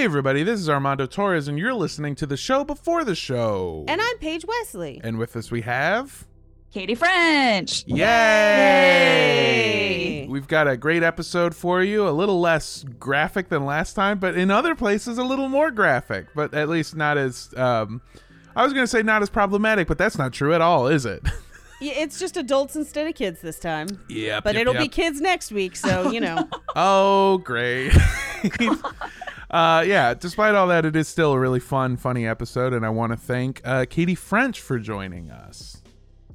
Hey, everybody, this is Armando Torres, and you're listening to the show before the show. And I'm Paige Wesley. And with us, we have. Katie French. Yay! Yay! We've got a great episode for you, a little less graphic than last time, but in other places, a little more graphic, but at least not as. Um, I was going to say not as problematic, but that's not true at all, is it? Yeah, it's just adults instead of kids this time. Yeah, But yep, it'll yep. be kids next week, so you know. Oh, great. uh, yeah, despite all that, it is still a really fun, funny episode, and I want to thank uh, Katie French for joining us.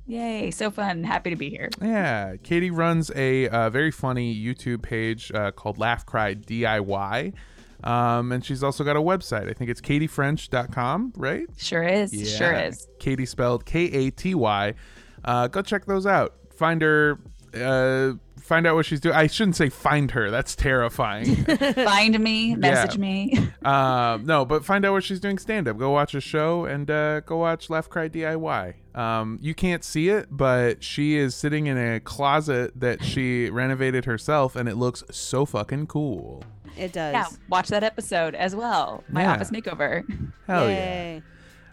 Yay, so fun. Happy to be here. Yeah, Katie runs a uh, very funny YouTube page uh, called Laugh Cry DIY. Um, and she's also got a website. I think it's katyfrench.com, right? Sure is. Sure is. Katie spelled K A T Y. Uh, go check those out. Find her. Uh, find out what she's doing. I shouldn't say find her. That's terrifying. Find me, message me. um, no, but find out what she's doing stand up. Go watch a show and uh, go watch Laugh Cry DIY. Um, you can't see it, but she is sitting in a closet that she renovated herself, and it looks so fucking cool. It does. Yeah, watch that episode as well. My Yeah. office makeover. Hell Yay. yeah.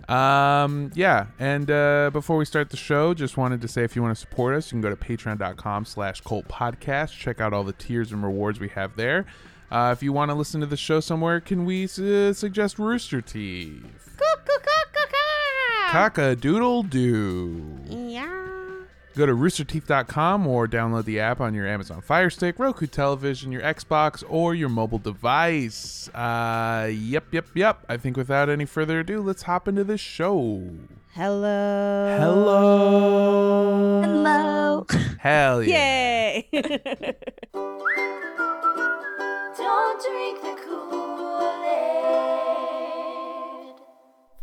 Um, yeah. And uh, before we start the show, just wanted to say if you want to support us, you can go to patreon.com slash cult podcast. Check out all the tiers and rewards we have there. Uh, if you want to listen to the show somewhere, can we uh, suggest Rooster Teeth? Cock a doodle doo. Yeah. Go to roosterteeth.com or download the app on your Amazon Fire Stick, Roku television, your Xbox, or your mobile device. Uh, yep, yep, yep. I think without any further ado, let's hop into the show. Hello. Hello. Hello. Hell yeah. Yay. Don't drink the Kool-Aid.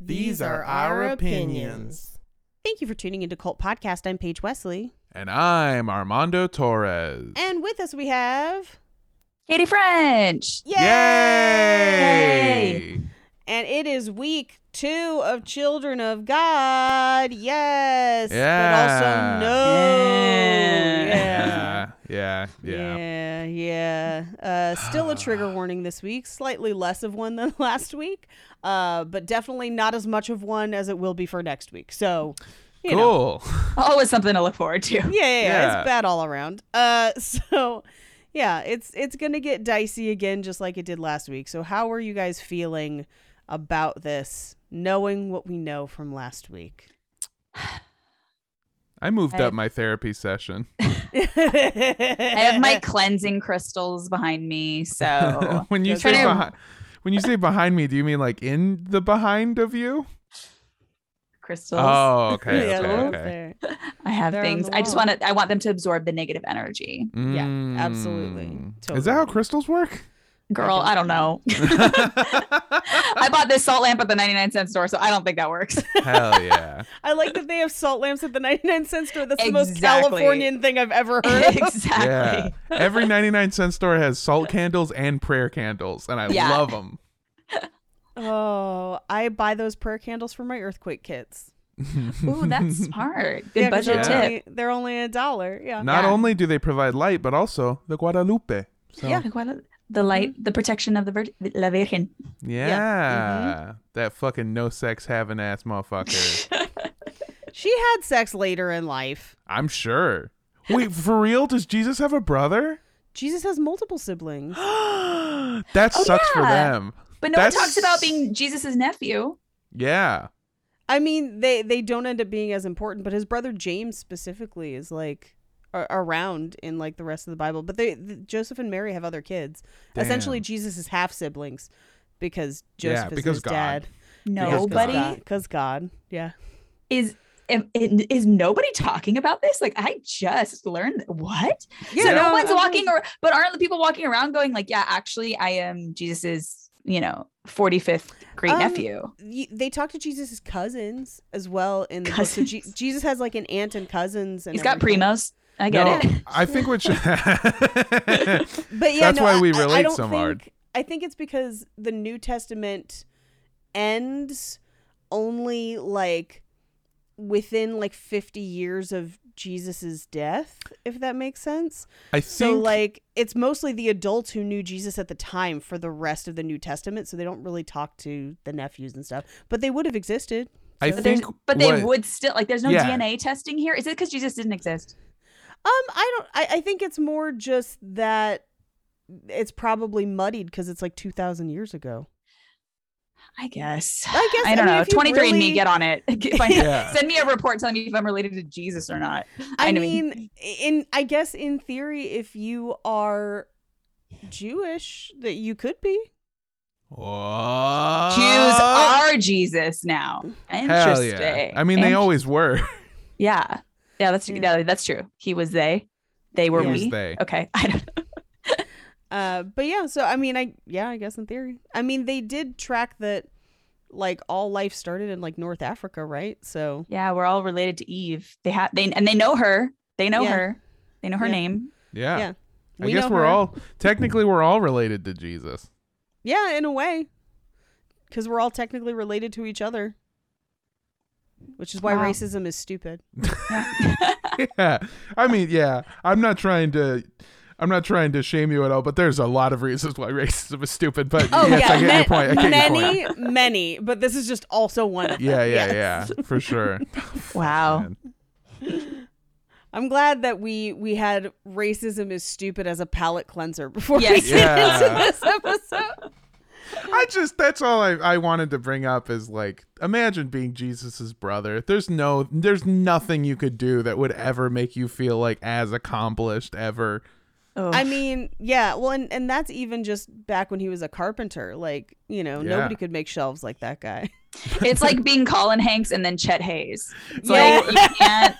These are our opinions. Thank you for tuning into Cult Podcast. I'm Paige Wesley. And I'm Armando Torres. And with us we have Katie French. Yay! and it is week two of Children of God. Yes. Yeah. But also no. Yeah. Yeah. Yeah, yeah, yeah. Yeah, yeah. Uh, still a trigger warning this week. Slightly less of one than last week, uh, but definitely not as much of one as it will be for next week. So, you know, Cool. Always something to look forward to. yeah, yeah, yeah, Yeah. it's bad all around. Uh, so yeah, it's it's gonna get dicey again, just like it did last week. So, how are you guys feeling about this, knowing what we know from last week? I moved I- up my therapy session. I have my cleansing crystals behind me, so when you say behind, when you say behind me, do you mean like in the behind of you? crystals. Oh, okay, yeah, okay, okay. I have They're things. I just want to. I want them to absorb the negative energy. Yeah, absolutely. Mm. Is that how crystals work? Girl, I don't know. I bought this salt lamp at the 99 cent store, so I don't think that works. Hell yeah. I like that they have salt lamps at the 99 cent store. That's the most Californian thing I've ever heard of. exactly. Yeah. Every 99 cent store has salt candles and prayer candles, and I Yeah. love them. Oh, I buy those prayer candles for my earthquake kits. Ooh, that's smart. Good Yeah, 'cause budget they're tip. only, they're only a dollar. Yeah. Not Yeah. only do they provide light, but also the Guadalupe. So, Yeah. Like, what- The mm-hmm. light, the protection of the Virgin, La Virgen. Yeah. Mm-hmm. That fucking no sex having ass motherfucker. She had sex later in life. I'm sure. Wait, for real? Does Jesus have a brother? Jesus has multiple siblings. that Oh, sucks for yeah. them. But no That's- one talks about being Jesus's nephew. Yeah. I mean, they they don't end up being as important, but his brother James specifically is like a- around in like the rest of the Bible. But they th- Joseph and Mary have other kids. Essentially, Jesus is half siblings because Yeah, Joseph is because his God. dad. Nobody because God. Yeah. is. Is, is nobody talking about this? Like I just learned what? Yeah, so no no, one's I walking mean- or but aren't the people walking around going like, yeah, actually I am Jesus's you know, 45th great Um, nephew. They talk to Jesus' cousins as well in the book. So Je- Jesus has like an aunt and cousins. And He's got everything. primos. I get no, it. I think what you But yeah, That's no, why I- we I- I relate don't so think, hard. I think it's because the New Testament ends only like within like 50 years of Jesus's death, if that makes sense. I think So like it's mostly the adults who knew Jesus at the time for the rest of the New Testament, so they don't really talk to the nephews and stuff. But they would have existed. I so- But, think but they what- would still like. There's no Yeah. DNA testing here. Is it because Jesus didn't exist? Um, I don't. I, I think it's more just that it's probably muddied because it's like two thousand years ago. I guess. I guess- I I don't mean, know. if you 23 and me, get on it. Find- Yeah. Send me a report telling me if I'm related to Jesus or not. I, know- mean, in I guess in theory, if you are Jewish, that you could be. What? Jews are Jesus now. Hell Interesting. yeah. I mean, they And- always were. Yeah. Yeah, that's Yeah. yeah, that's true. He was they. They were He we. they. Okay. I don't know. Uh, but yeah, so I mean, I yeah, I guess in theory, I mean, they did track that like all life started in like North Africa, right? So Yeah, we're all related to Eve. They have they and they know her. They know Yeah. her. They know her Yeah. name. Yeah. Yeah. I we guess we're her. all technically we're all related to Jesus. yeah, in a way, because we're all technically related to each other, which is why Wow. racism is stupid. yeah. I mean, yeah. I'm not trying to I'm not trying to shame you at all, but there's a lot of reasons why racism is stupid. But Oh yes, yeah, I get ma- your point. I get many, your point. many, but this is just also one of them. Yeah, yeah, Yes. yeah, for sure. wow. Man. I'm glad that we we had racism is stupid as a palate cleanser before we get Yeah. into this episode. I just that's all I, I wanted to bring up is like imagine being Jesus's brother. There's no there's nothing you could do that would ever make you feel like as accomplished ever. Oh. I mean, yeah, well, and, and that's even just back when he was a carpenter. Like, you know, Yeah. nobody could make shelves like that guy. it's like being Colin Hanks and then Chet Hanks. It's Yeah. like you can't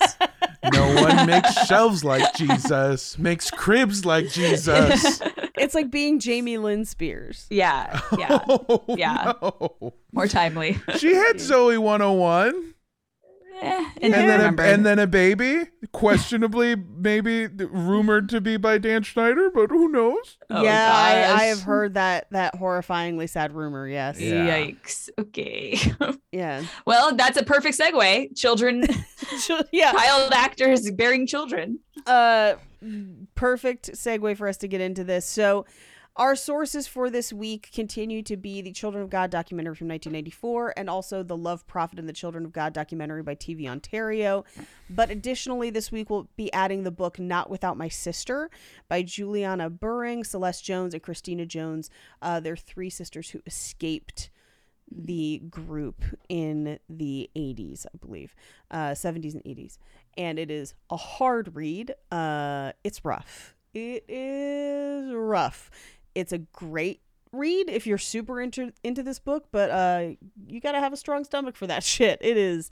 No one makes shelves like Jesus, makes cribs like Jesus. It's like being Jamie Lynn Spears. Yeah. Yeah. Oh, Yeah. no. More timely. She had Zoey 101 Eh, and then a, and then a baby, questionably maybe rumored to be by Dan Schneider, but who knows? Oh, yeah, I, I, have heard that that horrifyingly sad rumor. Yes. Yeah. Yikes. Okay. Yeah. well, that's a perfect segue. Children, yeah. child actors bearing children. uh perfect segue for us to get into this. So our sources for this week continue to be the Children of God documentary from 1994 and also the Love Prophet and the Children of God documentary by TV Ontario. But additionally, this week we'll be adding the book Not Without My Sister by Juliana Buhring, Celeste Jones, and Kristina Jones. Uh, they're three sisters who escaped the group in the 80s, I believe, uh, 70s and 80s. And it is a hard read. Uh, it's rough. It is rough. It's a great read if you're super into into this book, but uh, you gotta have a strong stomach for that shit. It is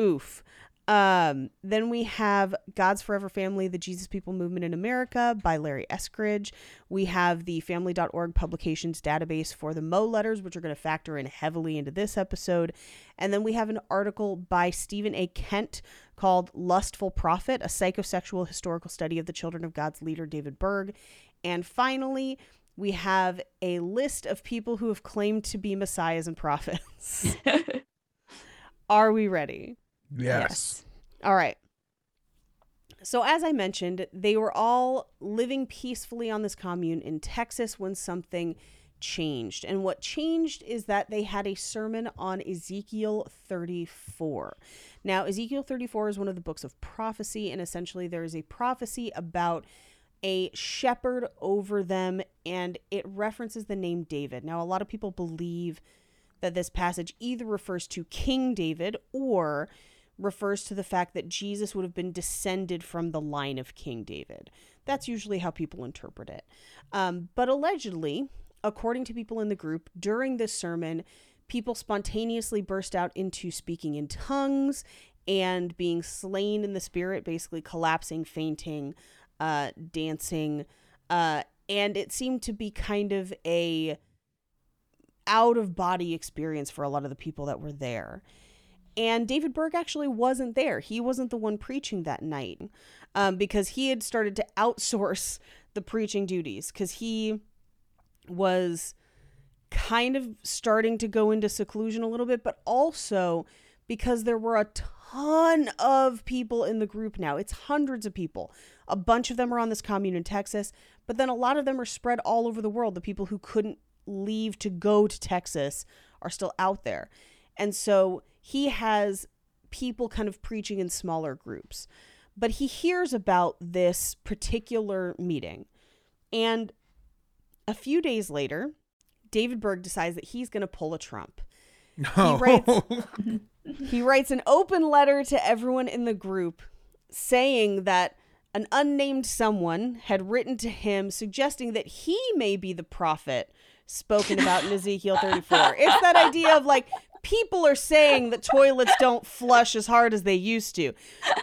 oof. Um, then we have God's Forever Family, the Jesus People Movement in America by Larry Eskridge. We have the family.org publications database for the Mo letters, which are going to factor in heavily into this episode. And then we have an article by Stephen A. Kent called Lustful Prophet, a psychosexual historical study of the children of God's leader, David Berg. And finally, we have a list of people who have claimed to be messiahs and prophets. Are we ready? Yes. All right. So, as I mentioned, they were all living peacefully on this commune in Texas when something changed. And what changed is that they had a sermon on Ezekiel 34. Now, Ezekiel 34 is one of the books of prophecy, and essentially there is a prophecy about a shepherd over them, and it references the name David. Now, a lot of people believe that this passage either refers to King David or refers to the fact that Jesus would have been descended from the line of King David. That's usually how people interpret it. Um, but allegedly, according to people in the group, during this sermon, people spontaneously burst out into speaking in tongues and being slain in the spirit, basically collapsing, fainting, uh, dancing. Uh, and it seemed to be kind of a out of body experience for a lot of the people that were there. And David Berg actually wasn't there. He wasn't the one preaching that night um, because he had started to outsource the preaching duties because he was kind of starting to go into seclusion a little bit, but also because there were a ton of people in the group now. It's hundreds of people. A bunch of them are on this commune in Texas, but then a lot of them are spread all over the world. The people who couldn't leave to go to Texas are still out there. And so he has people kind of preaching in smaller groups. But he hears about this particular meeting. And a few days later, David Berg decides that he's going to pull a Trump. No. writes- He writes an open letter to everyone in the group saying that an unnamed someone had written to him suggesting that he may be the prophet spoken about in Ezekiel 34. It's that idea of like people are saying that toilets don't flush as hard as they used to.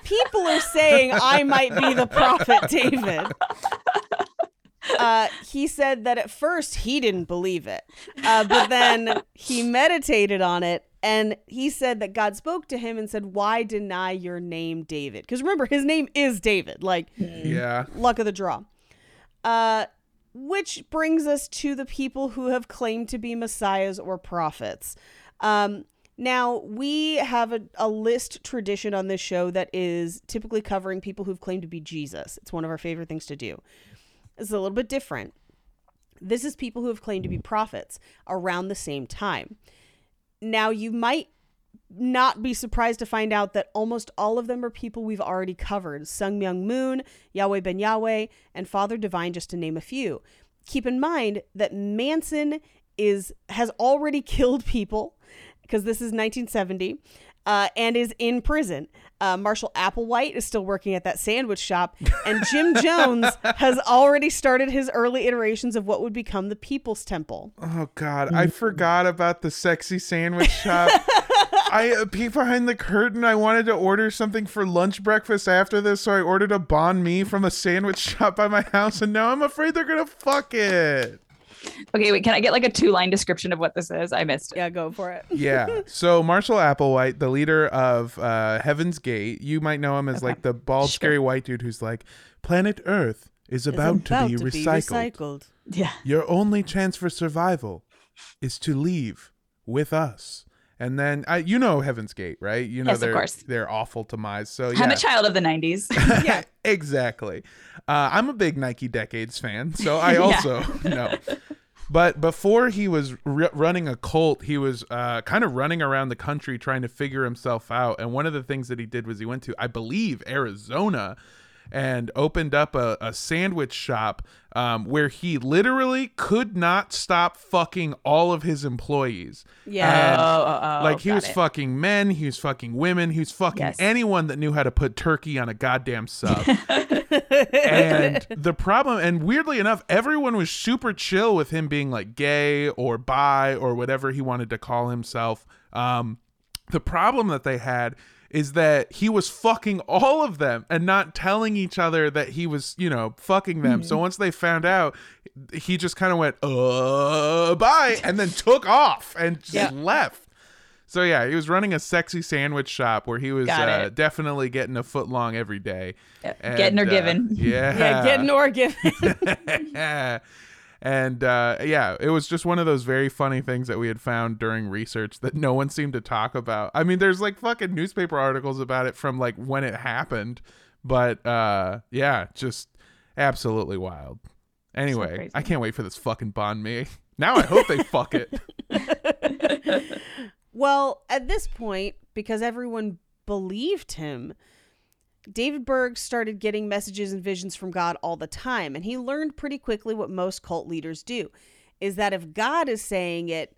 People are saying I might be the prophet David. Uh, he said that at first he didn't believe it, uh, but then he meditated on it and he said that God spoke to him and said, Why deny your name, David? Because remember, his name is David. Like, yeah. luck of the draw. Uh, which brings us to the people who have claimed to be messiahs or prophets. Um, now, we have a, a list tradition on this show that is typically covering people who've claimed to be Jesus. It's one of our favorite things to do. It's a little bit different. This is people who have claimed to be prophets around the same time. Now, you might not be surprised to find out that almost all of them are people we've already covered Sun Myung Moon, Yahweh Ben Yahweh, and Father Divine, just to name a few. Keep in mind that Manson is has already killed people because this is 1970 uh, and is in prison. Uh, Marshall Applewhite is still working at that sandwich shop, and Jim Jones has already started his early iterations of what would become the People's Temple. Oh God, I forgot about the sexy sandwich shop. I uh, peeked behind the curtain. I wanted to order something for lunch breakfast after this, so I ordered a banh mi from a sandwich shop by my house, and now I'm afraid they're gonna fuck it. Okay, wait. Can I get like a two line description of what this is? I missed it. Yeah, go for it. Yeah. So Marshall Applewhite, the leader of uh, Heaven's Gate, you might know him as like the bald, scary white dude who's like, "Planet Earth is about, to, be, recycled. recycled. Yeah. Your only chance for survival is to leave with us." And then I, you know Heaven's Gate, right? You know Yes, of they're course. they're awful to mice. So yeah, I'm a child of the 90s. yeah, exactly. Uh, I'm a big Nike Decades fan, so I also know. But before he was r- running a cult, he was uh, kind of running around the country trying to figure himself out. And one of the things that he did was he went to, I believe, Arizona and opened up a, a sandwich shop um, where he literally could not stop fucking all of his employees. Yeah. Oh, oh, oh, like he was it. fucking men, he was fucking women, he was fucking Yes. anyone that knew how to put turkey on a goddamn sub. and the problem, and weirdly enough, everyone was super chill with him being like gay or bi or whatever he wanted to call himself. Um, the problem that they had is that he was fucking all of them and not telling each other that he was, you know, fucking them. So once they found out, he just kind of went, uh, bye, and then took off and just Yeah. left. So yeah, he was running a sexy sandwich shop where he was uh, definitely getting a foot long every day. Yeah, And, getting or uh, giving. Yeah. Yeah, getting or giving. and uh, yeah, it was just one of those very funny things that we had found during research that no one seemed to talk about. I mean, there's like fucking newspaper articles about it from like when it happened, but uh, yeah, just absolutely wild. Anyway, crazy. I can't wait for this fucking banh mi. Now I hope they fuck it. Well, at this point, because everyone believed him, David Berg started getting messages and visions from God all the time. And he learned pretty quickly what most cult leaders do is that if God is saying it,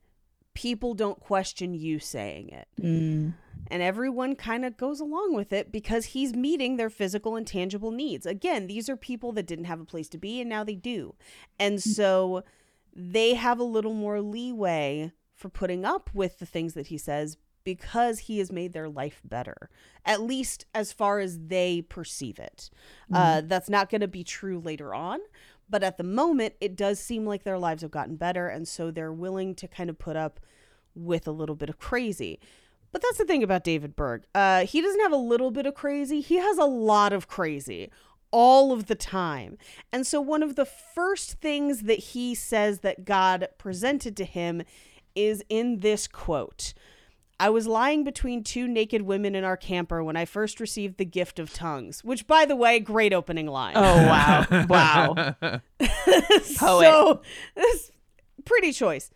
people don't question you saying it. Mm. And everyone kind of goes along with it because he's meeting their physical and tangible needs. Again, these are people that didn't have a place to be and now they do. And so they have a little more leeway for putting up with the things that he says because he has made their life better, at least as far as they perceive it. Uh, that's not going to be true later on, But at the moment, it does seem like their lives have gotten better. And so they're willing to kind of put up with a little bit of crazy. But that's the thing about David Berg. Uh, he doesn't have a little bit of crazy, he has a lot of crazy all of the time. And so, one of the first things that he says that God presented to him is in this quote. I was lying between two naked women in our camper when I first received the gift of tongues, which, by the way, great opening line. Oh wow, wow. so, this pretty choice.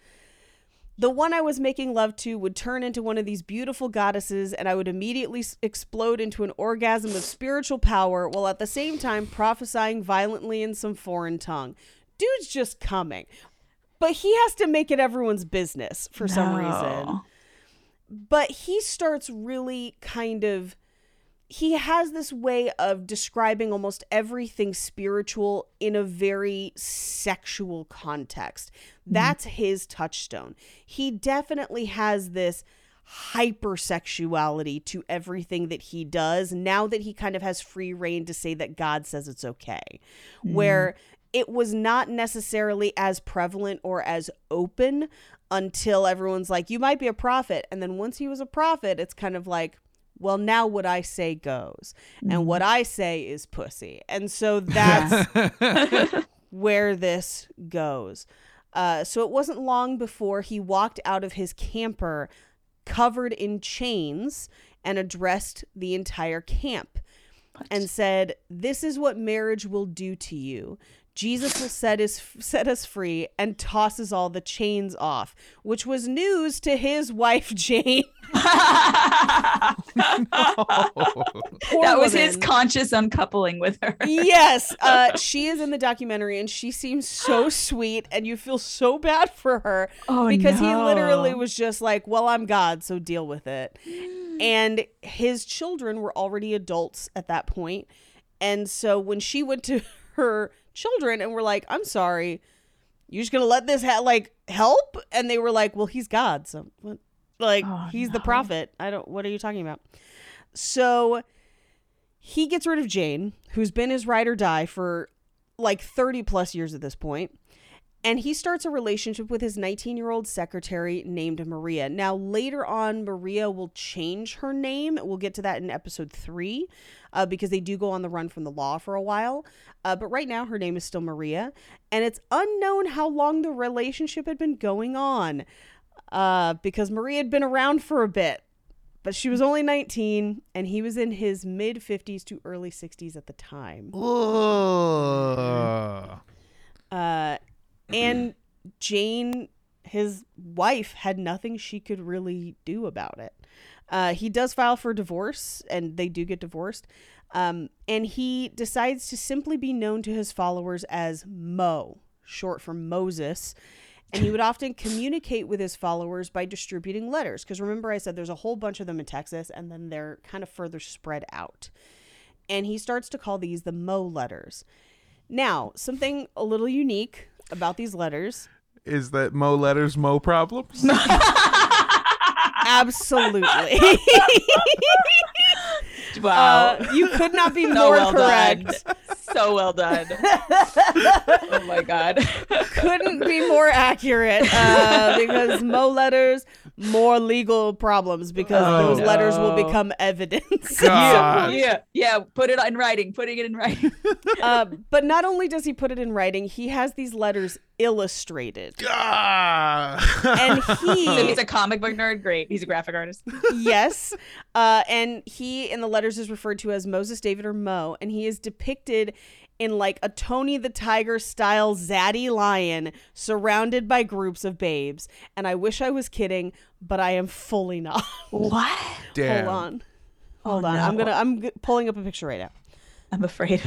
The one I was making love to would turn into one of these beautiful goddesses, and I would immediately s- explode into an orgasm of spiritual power while at the same time prophesying violently in some foreign tongue. Dude's just coming. But he has to make it everyone's business for some reason No. But he starts really kind of he has this way of describing almost everything spiritual in a very sexual context. Mm-hmm. That's his touchstone. He definitely has this hypersexuality to everything that he does now that he kind of has free reign to say that God says it's okay. Mm-hmm. Where it was not necessarily as prevalent or as open until everyone's like, you might be a prophet. And then once he was a prophet, it's kind of like, well, now what I say goes. And what I say is pussy. And so that's where this goes. Uh, so it wasn't long before he walked out of his camper covered in chains and addressed the entire camp and said, This is what marriage will do to you. Jesus will set us set us free and tosses all the chains off, which was news to his wife Jane. Poor that was his conscious uncoupling with her. yes, uh, she is in the documentary and she seems so sweet, and you feel so bad for her Oh, because he literally was just like, "Well, I'm God, so deal with it." And his children were already adults at that point, and so when she went to her children and were like, "I'm sorry, you're just gonna let this ha- like help?" and they were like, "Well, he's God, so what?" Like Oh, he's the prophet. I don't. What are you talking about? So he gets rid of Jane, who's been his ride or die for like 30 plus years at this point, and he starts a relationship with his 19 year old secretary named Maria. Now, later on, Maria will change her name. We'll get to that in episode three uh, because they do go on the run from the law for a while. Uh, but right now, her name is still Maria, and it's unknown how long the relationship had been going on uh, because Maria had been around for a bit. But she was only 19, and he was in his mid 50s to early 60s at the time. Ugh. Uh, and Jane, his wife, had nothing she could really do about it. Uh, he does file for divorce, and they do get divorced. Um, and he decides to simply be known to his followers as Mo, short for Moses. And he would often communicate with his followers by distributing letters. Because remember, I said there's a whole bunch of them in Texas, and then they're kind of further spread out. And he starts to call these the Mo letters. Now, something a little unique about these letters. Is that Mo letters, Mo problems? Absolutely. wow. Uh, you could not be so more well correct. done. So well done. oh my god. Couldn't be more accurate uh, because Mo letters, more legal problems because Oh, those letters will become evidence. God. Yeah, yeah. Put it in writing. Putting it in writing. uh, but not only does he put it in writing, he has these letters illustrated. Ah. And he So he's a comic book nerd. Great. He's a graphic artist. yes. Uh, and he in the letters is referred to as Moses David or Mo, and he is depicted in like a Tony the Tiger style zaddy lion surrounded by groups of babes. And I wish I was kidding, but I am fully not. What? Damn. Oh, Hold on. Hold Oh, on. I'm gonna I'm g- pulling up a picture right now. I'm afraid.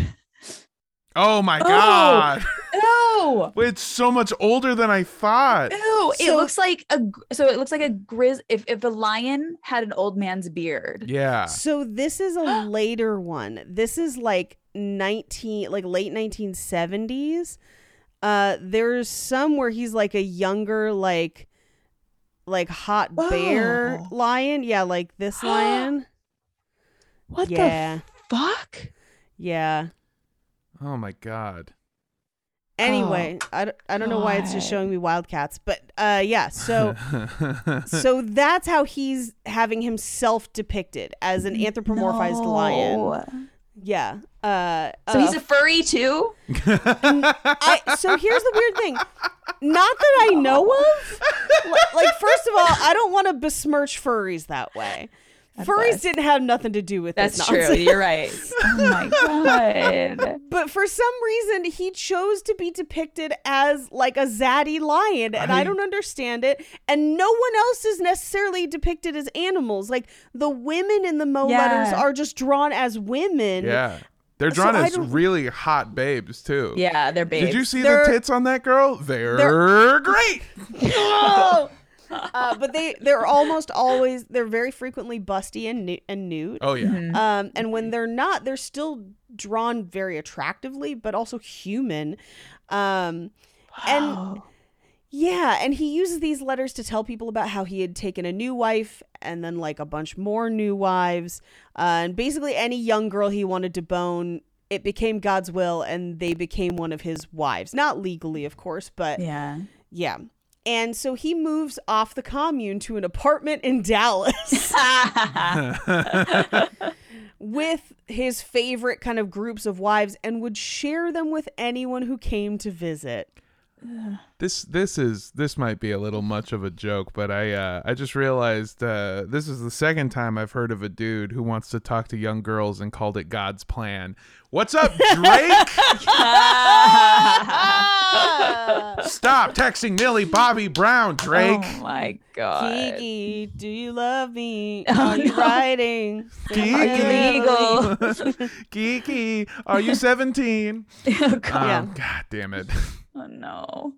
Oh my Oh. god. No. It's so much older than I thought. Ew, it So- looks like a gr- so it looks like a grizz if if a lion had an old man's beard. Yeah. So this is a later one. This is like 19 like late 1970s. Uh there's some where he's like a younger like like hot bear lion. Yeah, like this lion. What yeah. the fuck? Yeah. Oh my god. Anyway, I, don't- I don't know why it's just showing me wildcats, but uh, yeah. So so that's how he's having himself depicted as an anthropomorphized lion. Yeah. Uh, So he's uh, a furry too. I, so here's the weird thing. Not that I know of. Like, first of all, I don't want to besmirch furries that way. God Furries bless. didn't have nothing to do with That's this true. nonsense. You're right. Oh my god. But for some reason, he chose to be depicted as like a zaddy lion, and I, I- don't understand it. And no one else is necessarily depicted as animals. Like the women in the Mo Yeah. letters are just drawn as women. yeah. They're drawn I as really hot babes too. Yeah, they're babes. Did you see They're- the tits on that girl? They're, great. Oh! uh, but they they're almost always they're very frequently busty and nu- and nude. Oh yeah. Mm-hmm. Um, and when they're not, they're still drawn very attractively, but also human. Um, and Wow. Yeah, and he uses these letters to tell people about how he had taken a new wife and then like a bunch more new wives. Uh, and basically, any young girl he wanted to bone, it became God's will, and they became one of his wives. Not legally, of course, but yeah. yeah. And so he moves off the commune to an apartment in Dallas with his favorite kind of groups of wives and would share them with anyone who came to visit. This this is this might be a little much of a joke, but I uh, I just realized uh, this is the second time I've heard of a dude who wants to talk to young girls and called it God's plan. What's up, Drake? Stop texting Millie Bobby Brown, Drake. Oh my god. Kiki, do you love me? Oh, Are you no. riding? Kiki. Are you legal? Kiki, are you 17? oh god. Um, Yeah. God damn it. Oh no.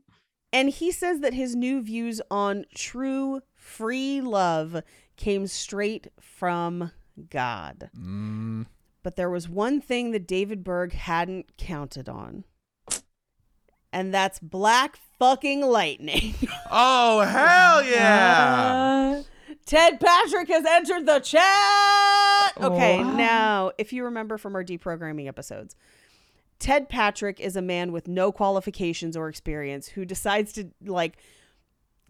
And he says that his new views on true free love came straight from God. Mm, But there was one thing that David Berg hadn't counted on. And that's black fucking lightning. oh, hell yeah. Uh, Ted Patrick has entered the chat. Okay, Wow. now, if you remember from our deprogramming episodes, Ted Patrick is a man with no qualifications or experience who decides to like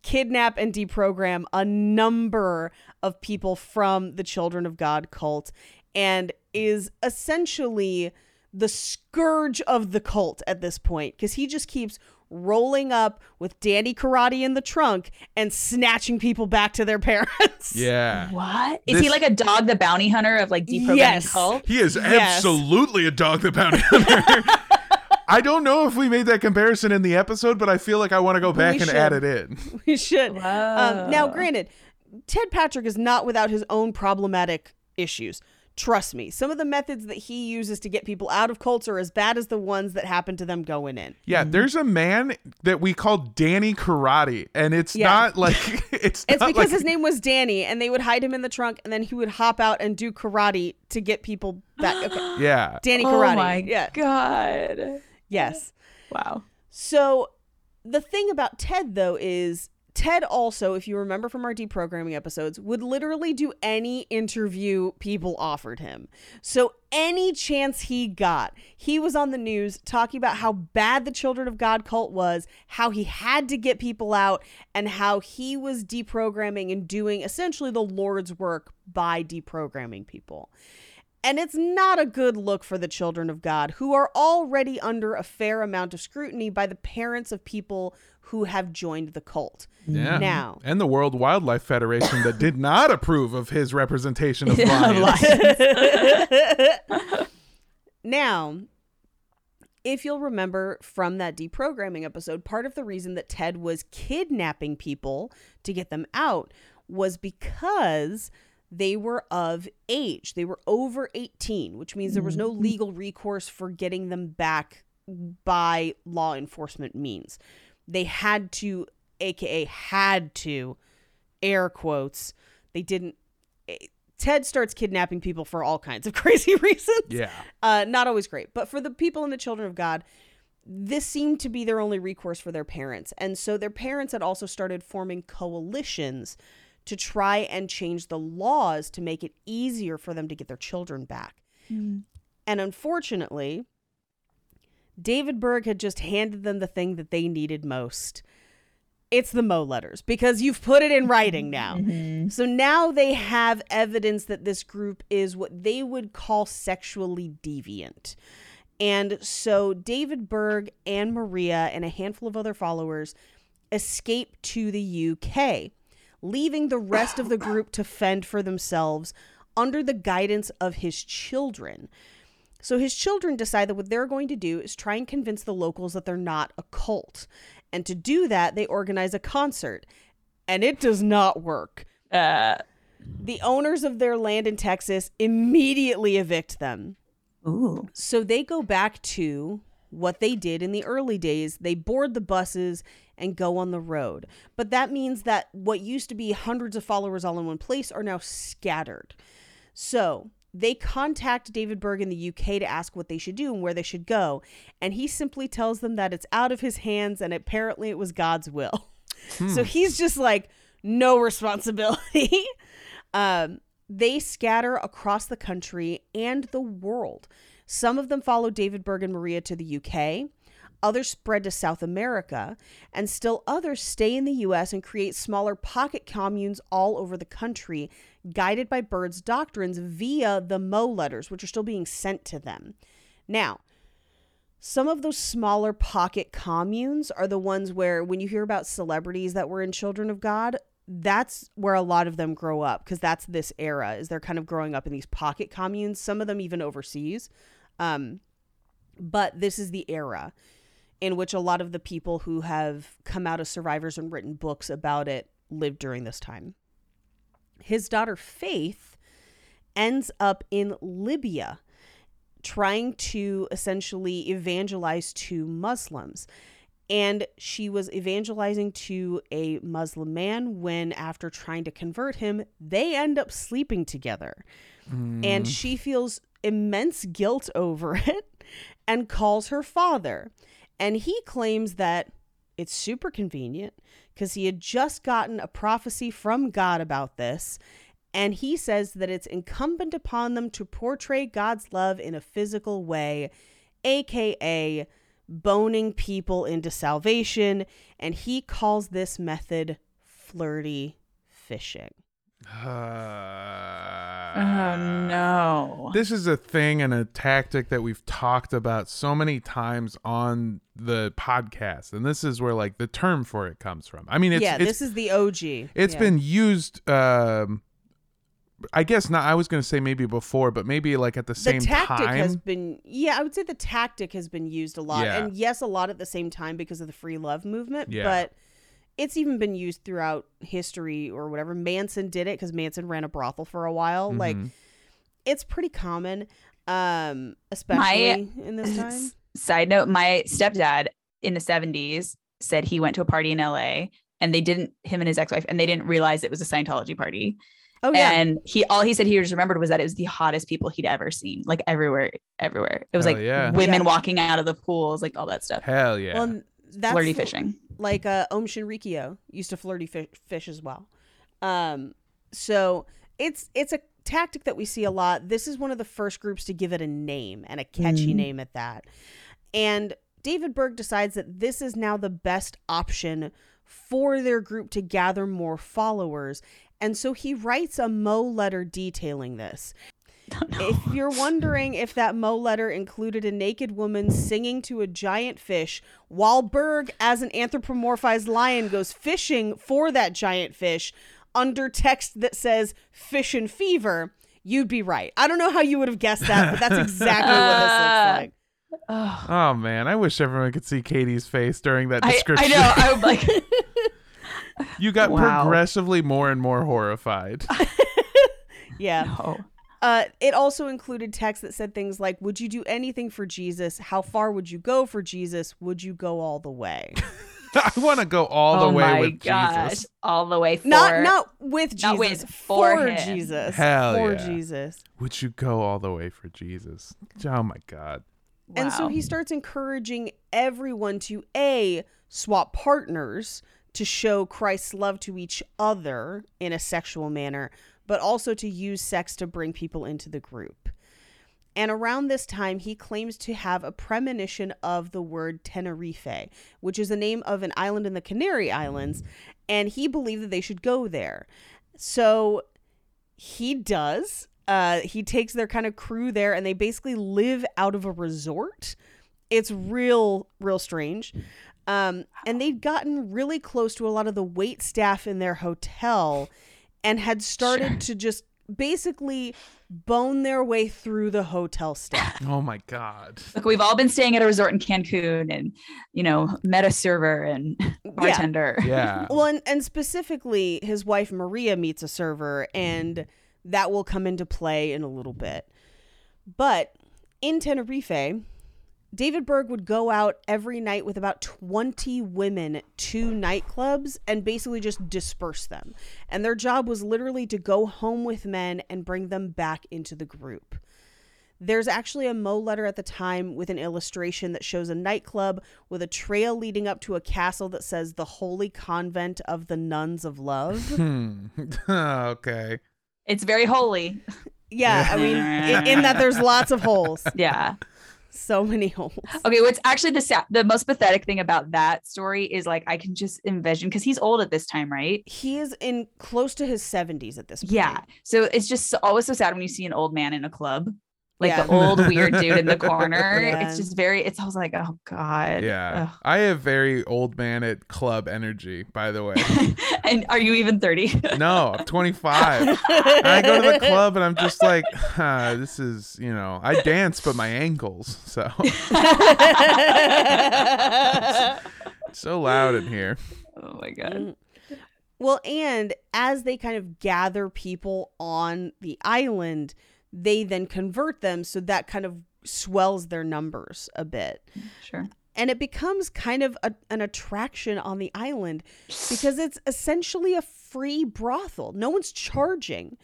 kidnap and deprogram a number of people from the Children of God cult and is essentially the scourge of the cult at this point because he just keeps rolling up with Danny Karate in the trunk and snatching people back to their parents. Yeah. what? Is This- he like a dog the bounty hunter of like deprogramming Yes. cult? He is Yes. absolutely a dog the bounty hunter. I don't know if we made that comparison in the episode, but I feel like I want to go back and should. add it in. we should. Um, now, granted, Ted Patrick is not without his own problematic issues. Trust me, some of the methods that he uses to get people out of cults are as bad as the ones that happen to them going in. Yeah, mm-hmm. there's a man that we call Danny Karate, and it's Yeah. not like it's. It's not because like, his name was Danny, and they would hide him in the trunk, and then he would hop out and do karate to get people back. Okay. Yeah, Danny Oh Karate. my yeah. god. Yes. Wow. So the thing about Ted though is Ted also, if you remember from our deprogramming episodes, would literally do any interview people offered him. So any chance he got, he was on the news talking about how bad the Children of God cult was, how he had to get people out, and how he was deprogramming and doing essentially the Lord's work by deprogramming people. And it's not a good look for the children of God, who are already under a fair amount of scrutiny by the parents of people who have joined the cult. yeah. Now, and the World Wildlife Federation that did not approve of his representation of lions. now, if you'll remember from that deprogramming episode, part of the reason that Ted was kidnapping people to get them out was because they were of age. They were over 18, which means there was no legal recourse for getting them back by law enforcement means. They had to, aka had to, air quotes. They didn't. eh, Ted starts kidnapping people for all kinds of crazy reasons. yeah, Uh, not always great. But for the people and the children of God, this seemed to be their only recourse for their parents. And so their parents had also started forming coalitions to try and change the laws to make it easier for them to get their children back. Mm. And unfortunately, David Berg had just handed them the thing that they needed most. It's the Mo letters because you've put it in writing now. Mm-hmm. So now they have evidence that this group is what they would call sexually deviant. And so David Berg and Maria and a handful of other followers escape to the UK, leaving the rest of the group to fend for themselves under the guidance of his children. So his children decide that what they're going to do is try and convince the locals that they're not a cult. And to do that, they organize a concert. And it does not work. Uh, The owners of their land in Texas immediately evict them. ooh. So they go back to what they did in the early days. They board the buses and go on the road. But that means that what used to be hundreds of followers all in one place are now scattered. So they contact David Berg in the UK to ask what they should do and where they should go. And he simply tells them that it's out of his hands and apparently it was God's will. So he's just like, no responsibility. um, they scatter across the country and the world. Some of them follow David Berg and Maria to the UK. Others spread to South America, and still others stay in the US and create smaller pocket communes all over the country, guided by Berg's doctrines via the Mo letters, which are still being sent to them. Now, some of those smaller pocket communes are the ones where, when you hear about celebrities that were in Children of God, that's where a lot of them grow up because that's this era is they're kind of growing up in these pocket communes some of them even overseas um, but this is the era in which a lot of the people who have come out as survivors and written books about it lived during this time. His daughter faith ends up in libya trying to essentially evangelize to muslims. And she was evangelizing to a Muslim man when, after trying to convert him, they end up sleeping together. And she feels immense guilt over it and calls her father. And he claims that it's super convenient because he had just gotten a prophecy from God about this. And he says that it's incumbent upon them to portray God's love in a physical way, aka boning people into salvation, and he calls this method flirty fishing. Ah. Oh no. This is a thing and a tactic that we've talked about so many times on the podcast, and this is where like the term for it comes from. I mean, it's yeah, it's, this is the OG. it's Yeah. been used. Um, I guess not. I was going to say maybe before, but maybe like at the the same time. The tactic has been yeah, I would say the tactic has been used a lot, Yeah. and yes, a lot at the same time because of the free love movement. Yeah. But it's even been used throughout history or whatever. Manson did it because Manson ran a brothel for a while. Like Mhm. it's pretty common, um, especially in this time. S- Side note, my stepdad in the 70s said he went to a party in LA and they didn't him and his ex-wife and they didn't realize it was a Scientology party. Oh yeah, And he all he said he just remembered was that it was the hottest people he'd ever seen, like everywhere, everywhere. It was Hell like yeah. women Yeah. walking out of the pools, like all that stuff. Hell yeah. well, and that's Flirty fishing. Like uh, Aum Shinrikyo used to flirty fish, fish as well. Um, so it's it's a tactic that we see a lot. This is one of the first groups to give it a name and a catchy Mm. name at that. And David Berg decides that this is now the best option for their group to gather more followers. And so he writes a Mo letter detailing this. If you're wondering if that Mo letter included a naked woman singing to a giant fish while Berg, as an anthropomorphized lion, goes fishing for that giant fish under text that says fish and fever, you'd be right. I don't know how you would have guessed that, but that's exactly what this looks like. Oh, oh man, I wish everyone could see Katie's face during that I, description. I know. I'm like, you got Wow. progressively more and more horrified. Yeah. no. Uh, it also included text that said things like, Would you do anything for Jesus? How far would you go for Jesus? Would you go all the way? I want to go all the oh way my with gosh, Jesus. all the way for not not with Jesus, Not with, for, for. Jesus. Hell for yeah. Jesus. Would you go all the way for Jesus? Oh my God. And so he starts encouraging everyone to A, swap partners to show Christ's love to each other in a sexual manner, but also to use sex to bring people into the group. And around this time, he claims to have a premonition of the word Tenerife, which is the name of an island in the Canary Islands. And he believed that they should go there. So he does. Uh, he takes their kind of crew there, and they basically live out of a resort. It's real, real strange. Um, and they'd gotten really close to a lot of the wait staff in their hotel and had started Sure. to just basically bone their way through the hotel staff. Oh my god. Look, we've all been staying at a resort in Cancun and, you know, met a server and bartender. Yeah. Well, and, and specifically, his wife Maria meets a server, and mm-hmm. that will come into play in a little bit. But in Tenerife, David Berg would go out every night with about 20 women to nightclubs and basically just disperse them. And their job was literally to go home with men and bring them back into the group. There's actually a Mo letter at the time with an illustration that shows a nightclub with a trail leading up to a castle that says the Holy Convent of the Nuns of Love. Hmm. okay. It's very holy. Yeah, I mean, in, in that there's lots of holes, Yeah. So many holes. Okay, what's actually the the most pathetic thing about that story is like I can just envision because he's old at this time, right? He is in close to his 70s at this point. Yeah. So it's just always so sad when you see an old man in a club, like Yeah. the old weird dude in the corner. Yeah. It's just very. It's always like, oh god. Yeah. Ugh. I have very old man at club energy, by the way. and are you even thirty? No, I'm 25. I go to the club and I'm just like, huh, this is, you know, I dance, but my ankles. So so loud in here. oh my god. Mm. Well, and as they kind of gather people on the island, they then convert them so that kind of swells their numbers a bit. Sure. And it becomes kind of a, an attraction on the island because it's essentially a free brothel. No one's charging.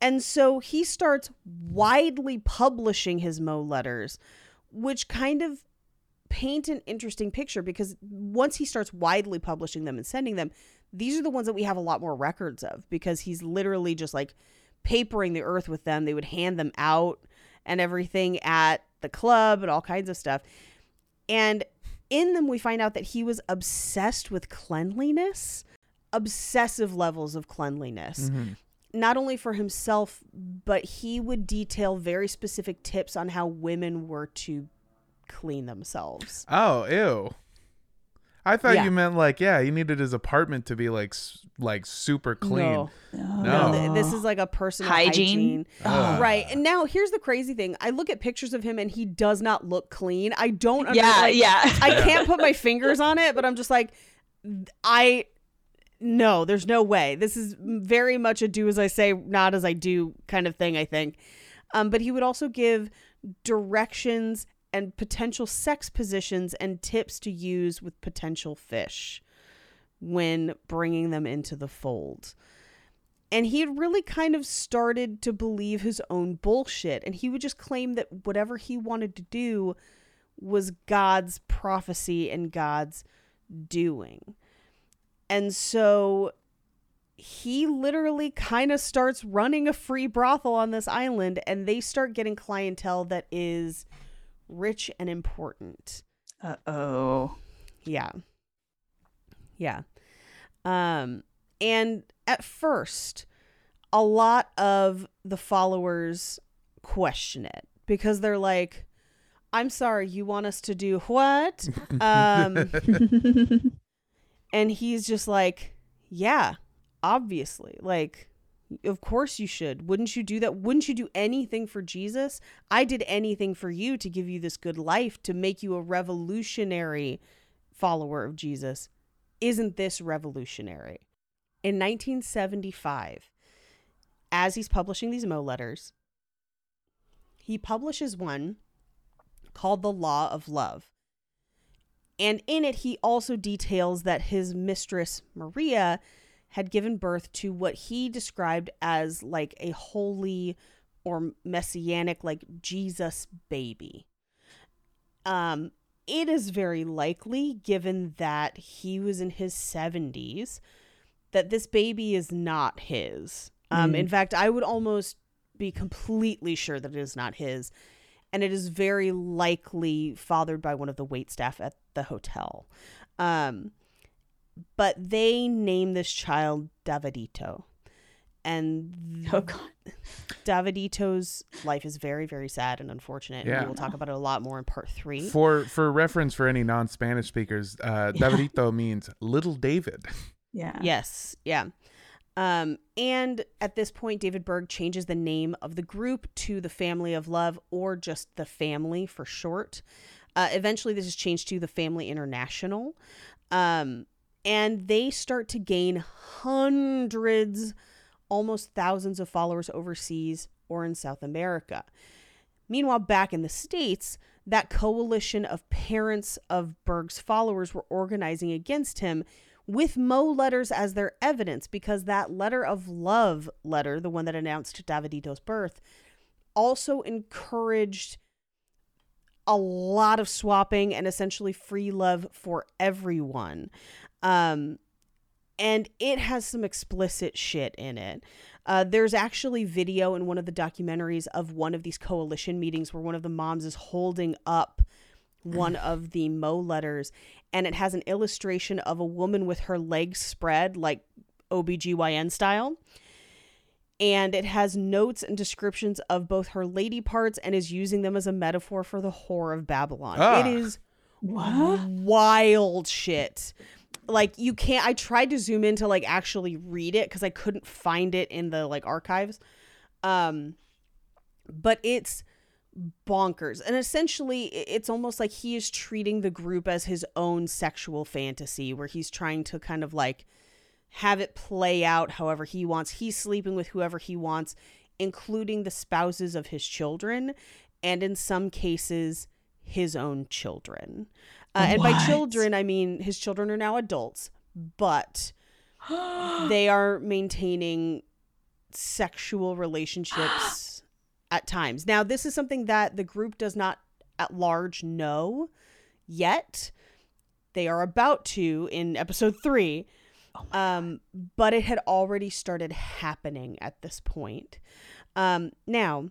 And so he starts widely publishing his Mo letters, which kind of paint an interesting picture because once he starts widely publishing them and sending them, these are the ones that we have a lot more records of because he's literally just like papering the earth with them. They would hand them out and everything at the club and all kinds of stuff. And in them, we find out that he was obsessed with cleanliness, obsessive levels of cleanliness Mhm. not only for himself, but he would detail very specific tips on how women were to clean themselves. Oh, ew. I thought Yeah. you meant like, yeah, he needed his apartment to be like, like super clean. No, No. no, this is like a personal hygiene. Hygiene? Ugh. Right. And now here's the crazy thing. I look at pictures of him and he does not look clean. I don't under- Yeah. like, yeah. I can't put my fingers on it, but I'm just like I no, there's no way. This is very much a do as I say, not as I do kind of thing, I think. Um, but he would also give directions and potential sex positions and tips to use with potential fish when bringing them into the fold. And he had really kind of started to believe his own bullshit. And he would just claim that whatever he wanted to do was God's prophecy and God's doing. And so he literally kind of starts running a free brothel on this island, and they start getting clientele that is rich and important. Uh oh. Yeah. Yeah. Um and at first a lot of the followers question it because they're like I'm sorry, you want us to do what? um and he's just like, "Yeah, obviously. Like of course you should. Wouldn't you do that? Wouldn't you do anything for Jesus? I did anything for you to give you this good life, to make you a revolutionary follower of Jesus. Isn't this revolutionary? In 1975, as he's publishing these Mo letters, he publishes one called The Law of Love. And in it, he also details that his mistress, Maria, had given birth to what he described as like a holy or messianic, like Jesus baby. Um, it is very likely, given that he was in his 70s, that this baby is not his. Um, Mm. In fact, I would almost be completely sure that it is not his. and it is very likely fathered by one of the wait staff at the hotel. Um, but they name this child Davidito. And Oh God. Davidito's life is very, very sad and unfortunate. And Yeah. we will talk about it a lot more in part three. For for reference for any non-Spanish speakers, uh, Davidito means little David. Yeah. Yes, yeah. Um, and at this point, David Berg changes the name of the group to the Family of Love or just the Family for short. Uh, eventually, this is changed to the Family International. Um, and they start to gain hundreds, almost thousands of followers overseas or in South America. Meanwhile, back in the States, that coalition of parents of Berg's followers were organizing against him with Mo letters as their evidence because that letter of love letter, the one that announced Davidito's birth, also encouraged a lot of swapping and essentially free love for everyone. Um, and it has some explicit shit in it. Uh, there's actually video in one of the documentaries of one of these coalition meetings where one of the moms is holding up one of the Mo letters and it has an illustration of a woman with her legs spread like OBGYN style. And it has notes and descriptions of both her lady parts and is using them as a metaphor for the whore of Babylon. Ah. It is What? wild shit. Like you can't I tried to zoom in to like actually read it cuz I couldn't find it in the like archives. Um but it's bonkers. And essentially it's almost like he is treating the group as his own sexual fantasy where he's trying to kind of like have it play out however he wants. He's sleeping with whoever he wants, including the spouses of his children and in some cases his own children. Uh, and by children, I mean his children are now adults, but they are maintaining sexual relationships at times. Now, this is something that the group does not at large know yet. They are about to in episode three. um, but it had already started happening at this point. Um, now,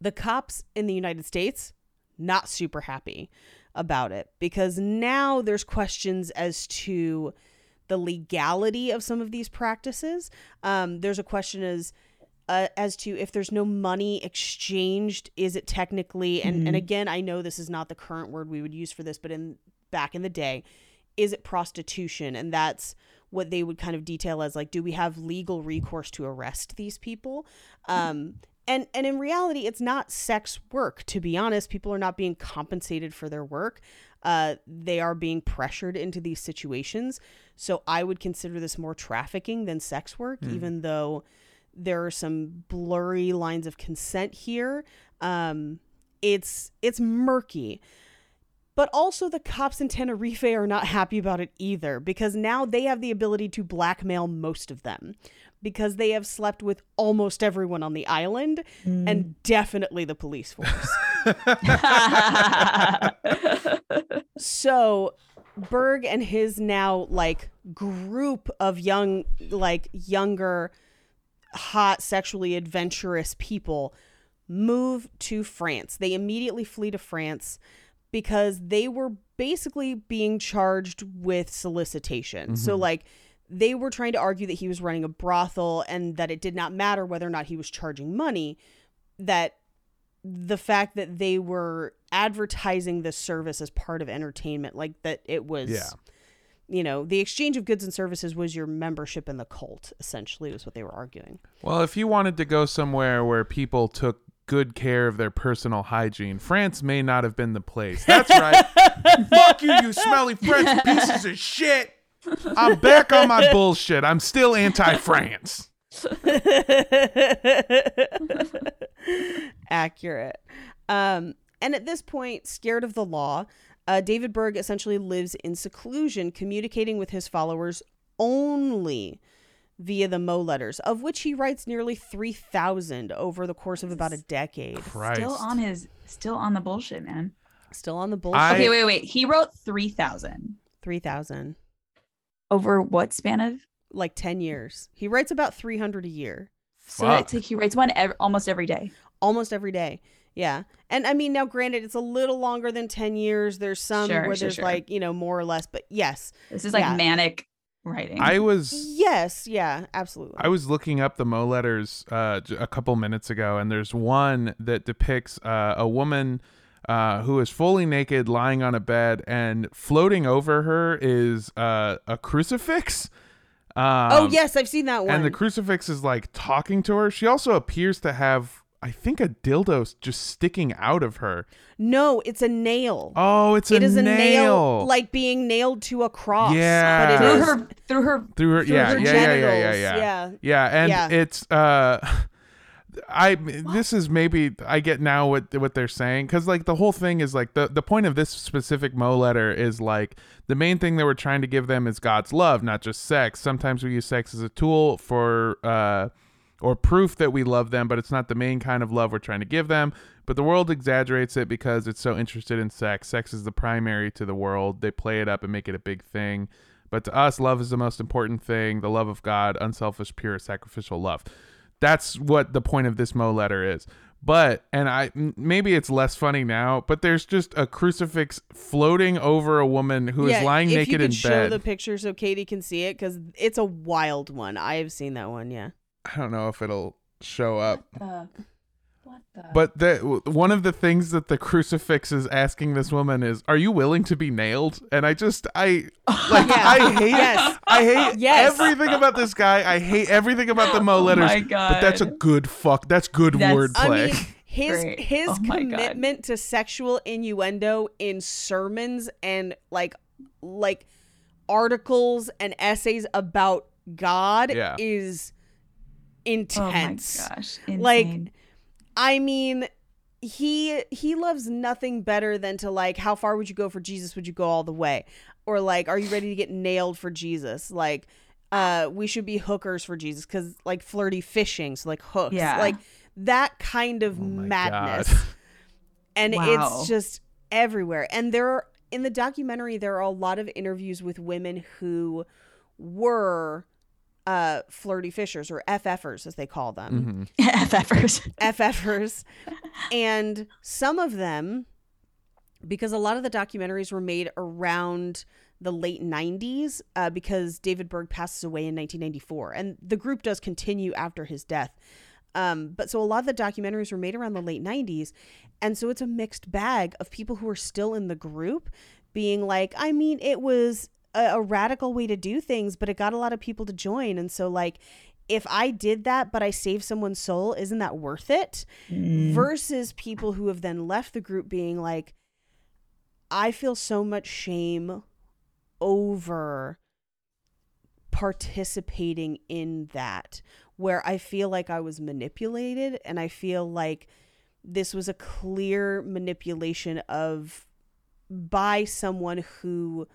the cops in the United States not super happy about it because now there's questions as to the legality of some of these practices. Um, there's a question as uh, as to if there's no money exchanged, is it technically and and again, I know this is not the current word we would use for this, but in back in the day, is it prostitution? And that's what they would kind of detail as like, do we have legal recourse to arrest these people? Um, and and in reality, it's not sex work. To be honest, people are not being compensated for their work. Uh, they are being pressured into these situations. So I would consider this more trafficking than sex work, even though there are some blurry lines of consent here. Um, it's it's murky. But also, the cops in Tenerife are not happy about it either because now they have the ability to blackmail most of them because they have slept with almost everyone on the island hmm. and definitely the police force. so, Berg and his now like group of young, like younger, hot, sexually adventurous people move to France. They immediately flee to France because they were basically being charged with solicitation. So, mm-hmm. like, they were trying to argue that he was running a brothel and that it did not matter whether or not he was charging money, that the fact that they were advertising this service as part of entertainment, like that it was. Yeah. You know, the exchange of goods and services was your membership in the cult, essentially, was what they were arguing. Well, if you wanted to go somewhere where people took good care of their personal hygiene, France may not have been the place. That's right. Fuck you, you smelly French pieces of shit. I'm back on my bullshit. I'm still anti France. Accurate. Um, and at this point, scared of the law, uh, David Berg essentially lives in seclusion, communicating with his followers only via the Mo letters, of which he writes nearly 3,000 over the course of about a decade. Christ. Still on his, still on the bullshit, man. Still on the bullshit. I- Okay, wait, wait. He wrote three thousand 3,000. Over what span of? Like 10 years. He writes about 300 a year, So Fuck. it's like he writes one ev- almost every day. almost every day. Yeah. And I mean, now granted, it's a little longer than 10 years. There's some Sure, where sure, there's sure. like, you know, more or less, but yes. This is like Yeah. manic writing. I was Yes. Yeah. Absolutely. I was looking up the Mo letters uh, j- a couple minutes ago, and there's one that depicts uh, a woman uh, who is fully naked, lying on a bed, and floating over her is uh, a crucifix. Um, oh, yes. I've seen that one. and the crucifix is like talking to her. She also appears to have, I think, a dildo just sticking out of her. no, it's a nail. Oh, it's a it is a nail, nail, like being nailed to a cross. Yeah. But it through is her through her through her. through yeah, her yeah, yeah, yeah, yeah, yeah, Yeah. Yeah, and Yeah. it's uh I this is maybe I get now what what they're saying cuz like the whole thing is like the the point of this specific Mo letter is like the main thing that we're trying to give them is God's love, not just sex. Sometimes we use sex as a tool for uh or proof that we love them, but it's not the main kind of love we're trying to give them. But the world exaggerates it because it's so interested in sex. Sex is the primary to the world. They play it up and make it a big thing. But to us, love is the most important thing the love of God, unselfish, pure, sacrificial love. That's what the point of this Mo letter is. But, and I maybe it's less funny now, but there's just a crucifix floating over a woman who is Yeah, lying if naked you in show bed. the picture so Katie can see it because it's a wild one. I have seen that one. Yeah. I don't know if it'll show up. The what the But the one of the things that the crucifix is asking this woman is, "Are you willing to be nailed?" And I just, I like, Yeah. I hate, Yes. I hate Yes. everything about this guy. I hate everything about the Mo Oh letters. my But that's a good fuck. That's good That's- wordplay. I mean, his Great. his Oh my God. commitment to sexual innuendo in sermons and like like articles and essays about God Yeah. is oh my intense. gosh. Like, insane. I mean, he he loves nothing better than to like how far would you go for Jesus? Would you go all the way? Or like are you ready to get nailed for Jesus? Like uh we should be hookers for Jesus cuz like flirty fishing, so like hooks. Yeah. Like that kind of Oh madness. God. And Wow. it's just everywhere. And there are in the documentary there are a lot of interviews with women who were uh flirty fishers or FFers as they call them. Mhm. FFers. FFers. and some of them, because a lot of the documentaries were made around the late 90s, uh, because David Berg passes away in 1994. And the group does continue after his death. Um, but so a lot of the documentaries were made around the late 90s. And so it's a mixed bag of people who are still in the group being like, I mean, it was a, a radical way to do things, but it got a lot of people to join. And so, like, if I did that, but I saved someone's soul, isn't that worth it? Mm. Versus people who have then left the group being like, I feel so much shame over participating in that, where I feel like I was manipulated and I feel like this was a clear manipulation of by someone who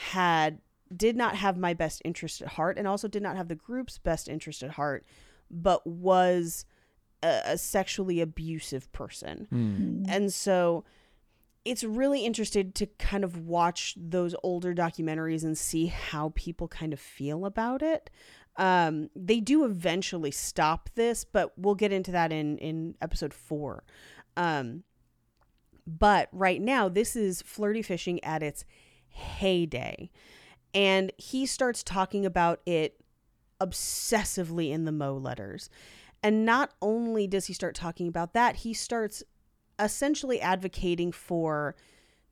had did not have my best interest at heart and also did not have the group's best interest at heart but was a, a sexually abusive person. Hmm. and so it's really interesting to kind of watch those older documentaries and see how people kind of feel about it. Um, they do eventually stop this but we'll get into that in in episode four. Um, but right now this is flirty fishing at its heyday and he starts talking about it obsessively in the Mo letters. And not only does he start talking about that, he starts essentially advocating for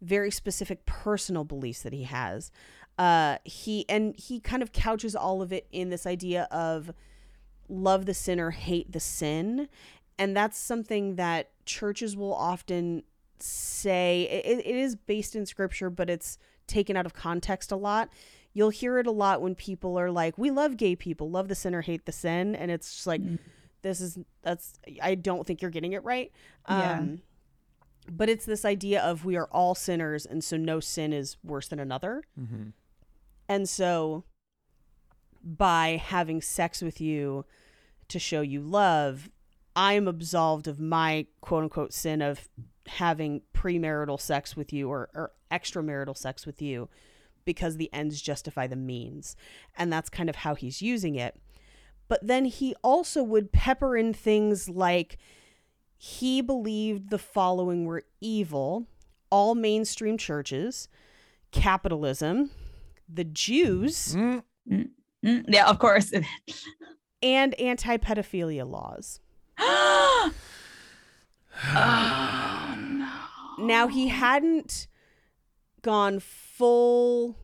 very specific personal beliefs that he has. Uh, he and he kind of couches all of it in this idea of love the sinner, hate the sin, and that's something that churches will often say. It, it is based in scripture, but it's taken out of context a lot. You'll hear it a lot when people are like, "We love gay people, love the sinner, hate the sin," and it's just like, this is that's. I don't think you're getting it right. Yeah. Um, but it's this idea of we are all sinners, and so no sin is worse than another. Mhm. And so by having sex with you to show you love, I'm absolved of my quote unquote sin of having premarital sex with you or, or extramarital sex with you because the ends justify the means. And that's kind of how he's using it. But then he also would pepper in things like he believed the following were evil all mainstream churches, capitalism, the Jews, Mm, Mm, yeah, of course. and anti pedophilia laws. no. Now, he hadn't gone full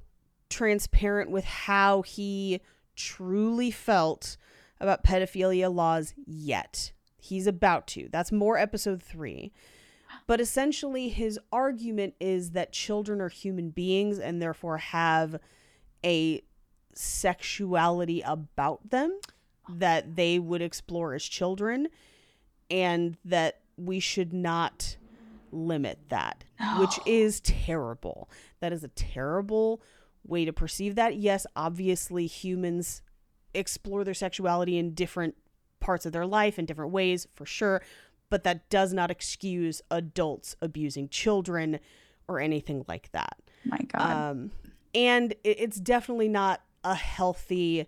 transparent with how he truly felt about pedophilia laws yet. He's about to. That's more episode three. But essentially, his argument is that children are human beings and therefore have a sexuality about them that they would explore as children, and that we should not limit that, which is terrible. That is a terrible way to perceive that. Yes, obviously, humans explore their sexuality in different parts of their life in different ways, for sure, but that does not excuse adults abusing children or anything like that. My God. Um, and it's definitely not a healthy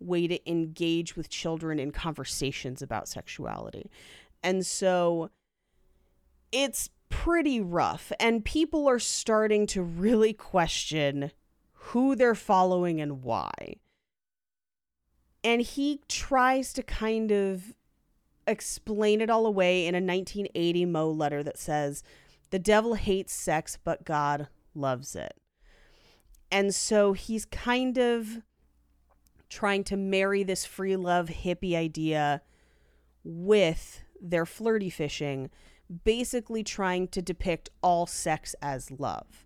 way to engage with children in conversations about sexuality. And so it's pretty rough. And people are starting to really question who they're following and why. And he tries to kind of explain it all away in a 1980 Mo letter that says, The devil hates sex, but God loves it. And so he's kind of trying to marry this free love hippie idea with their flirty fishing, basically trying to depict all sex as love.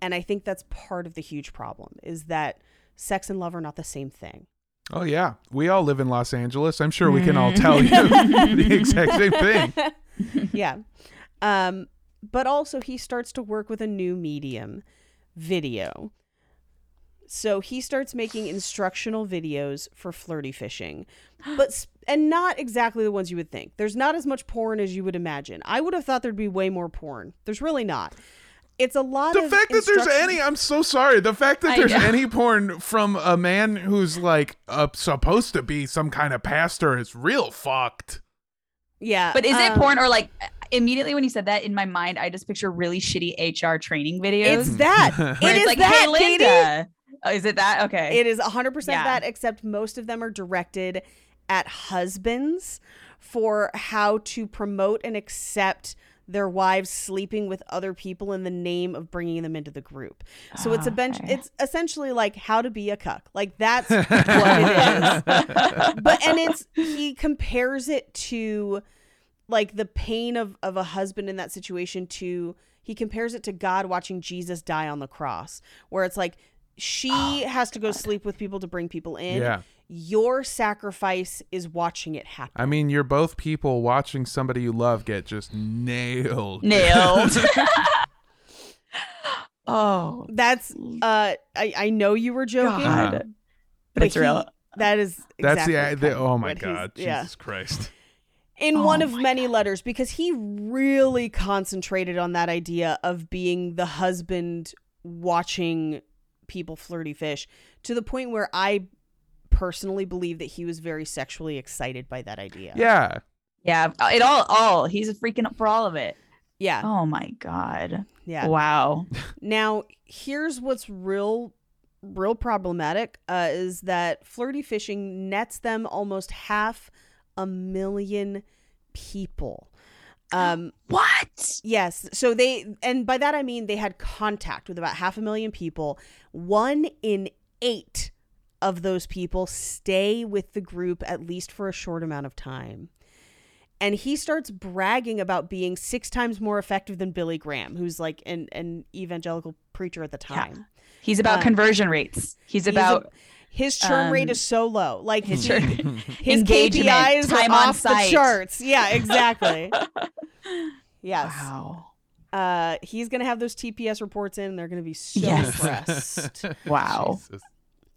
And I think that's part of the huge problem is that sex and love are not the same thing. Oh yeah, we all live in Los Angeles. I'm sure we can all tell you the exact same thing. yeah. Um, but also, he starts to work with a new medium video. So he starts making instructional videos for flirty fishing, but s- and not exactly the ones you would think. There's not as much porn as you would imagine. I would have thought there'd be way more porn. There's really not. It's a lot of The fact that there's any, I'm so sorry. The fact that there's any porn from a man who's like uh, supposed to be some kind of pastor is real fucked. yeah. but is it um, porn or like immediately when you said that in my mind, I just picture really shitty HR training videos. It's that. It it's like, that, hey, Katie. Oh, is it that? Okay. It is 100% Yeah. that, except most of them are directed at husbands for how to promote and accept their wives sleeping with other people in the name of bringing them into the group. So it's a ah, bench. Okay. It's essentially like how to be a cuck. Like that's what it is. But and it's he compares it to like the pain of of a husband in that situation to he compares it to God watching Jesus die on the cross, where it's like she Oh, has to go sleep with people to bring people in. Yeah. Your sacrifice is watching it happen. I mean, you're both people watching somebody you love get just nailed. Nailed. oh That's uh I I know you were joking. God. But it's he- real. That is That's exactly the, kind the oh my what he's- god, yeah. Jesus Christ. in Oh one of my many letters because he really concentrated on that idea of being the husband watching people flirty fish to the point where I personally believe that he was very sexually excited by that idea. Yeah. Yeah. It all all. He's freaking up for all of it. Yeah. Oh my God. Yeah. Wow. Now, here's what's real real problematic uh, is that flirty fishing nets them almost half a million people. Um What? Yes. So they, and by that I mean they had contact with about half a million people. One in eight of those people stay with the group at least for a short amount of time. And he starts bragging about being six times more effective than Billy Graham, who's like an, an evangelical preacher at the Yeah. time. He's about Uh, conversion rates. He's He's a- about his churn rate um, is so low. Like his he- churn- his engagement, KPIs time are on off the charts. Yeah, exactly. yes. Wow. Uh, he's gonna have those TPS reports in. And they're gonna be so Yes. impressed. Wow. Jesus.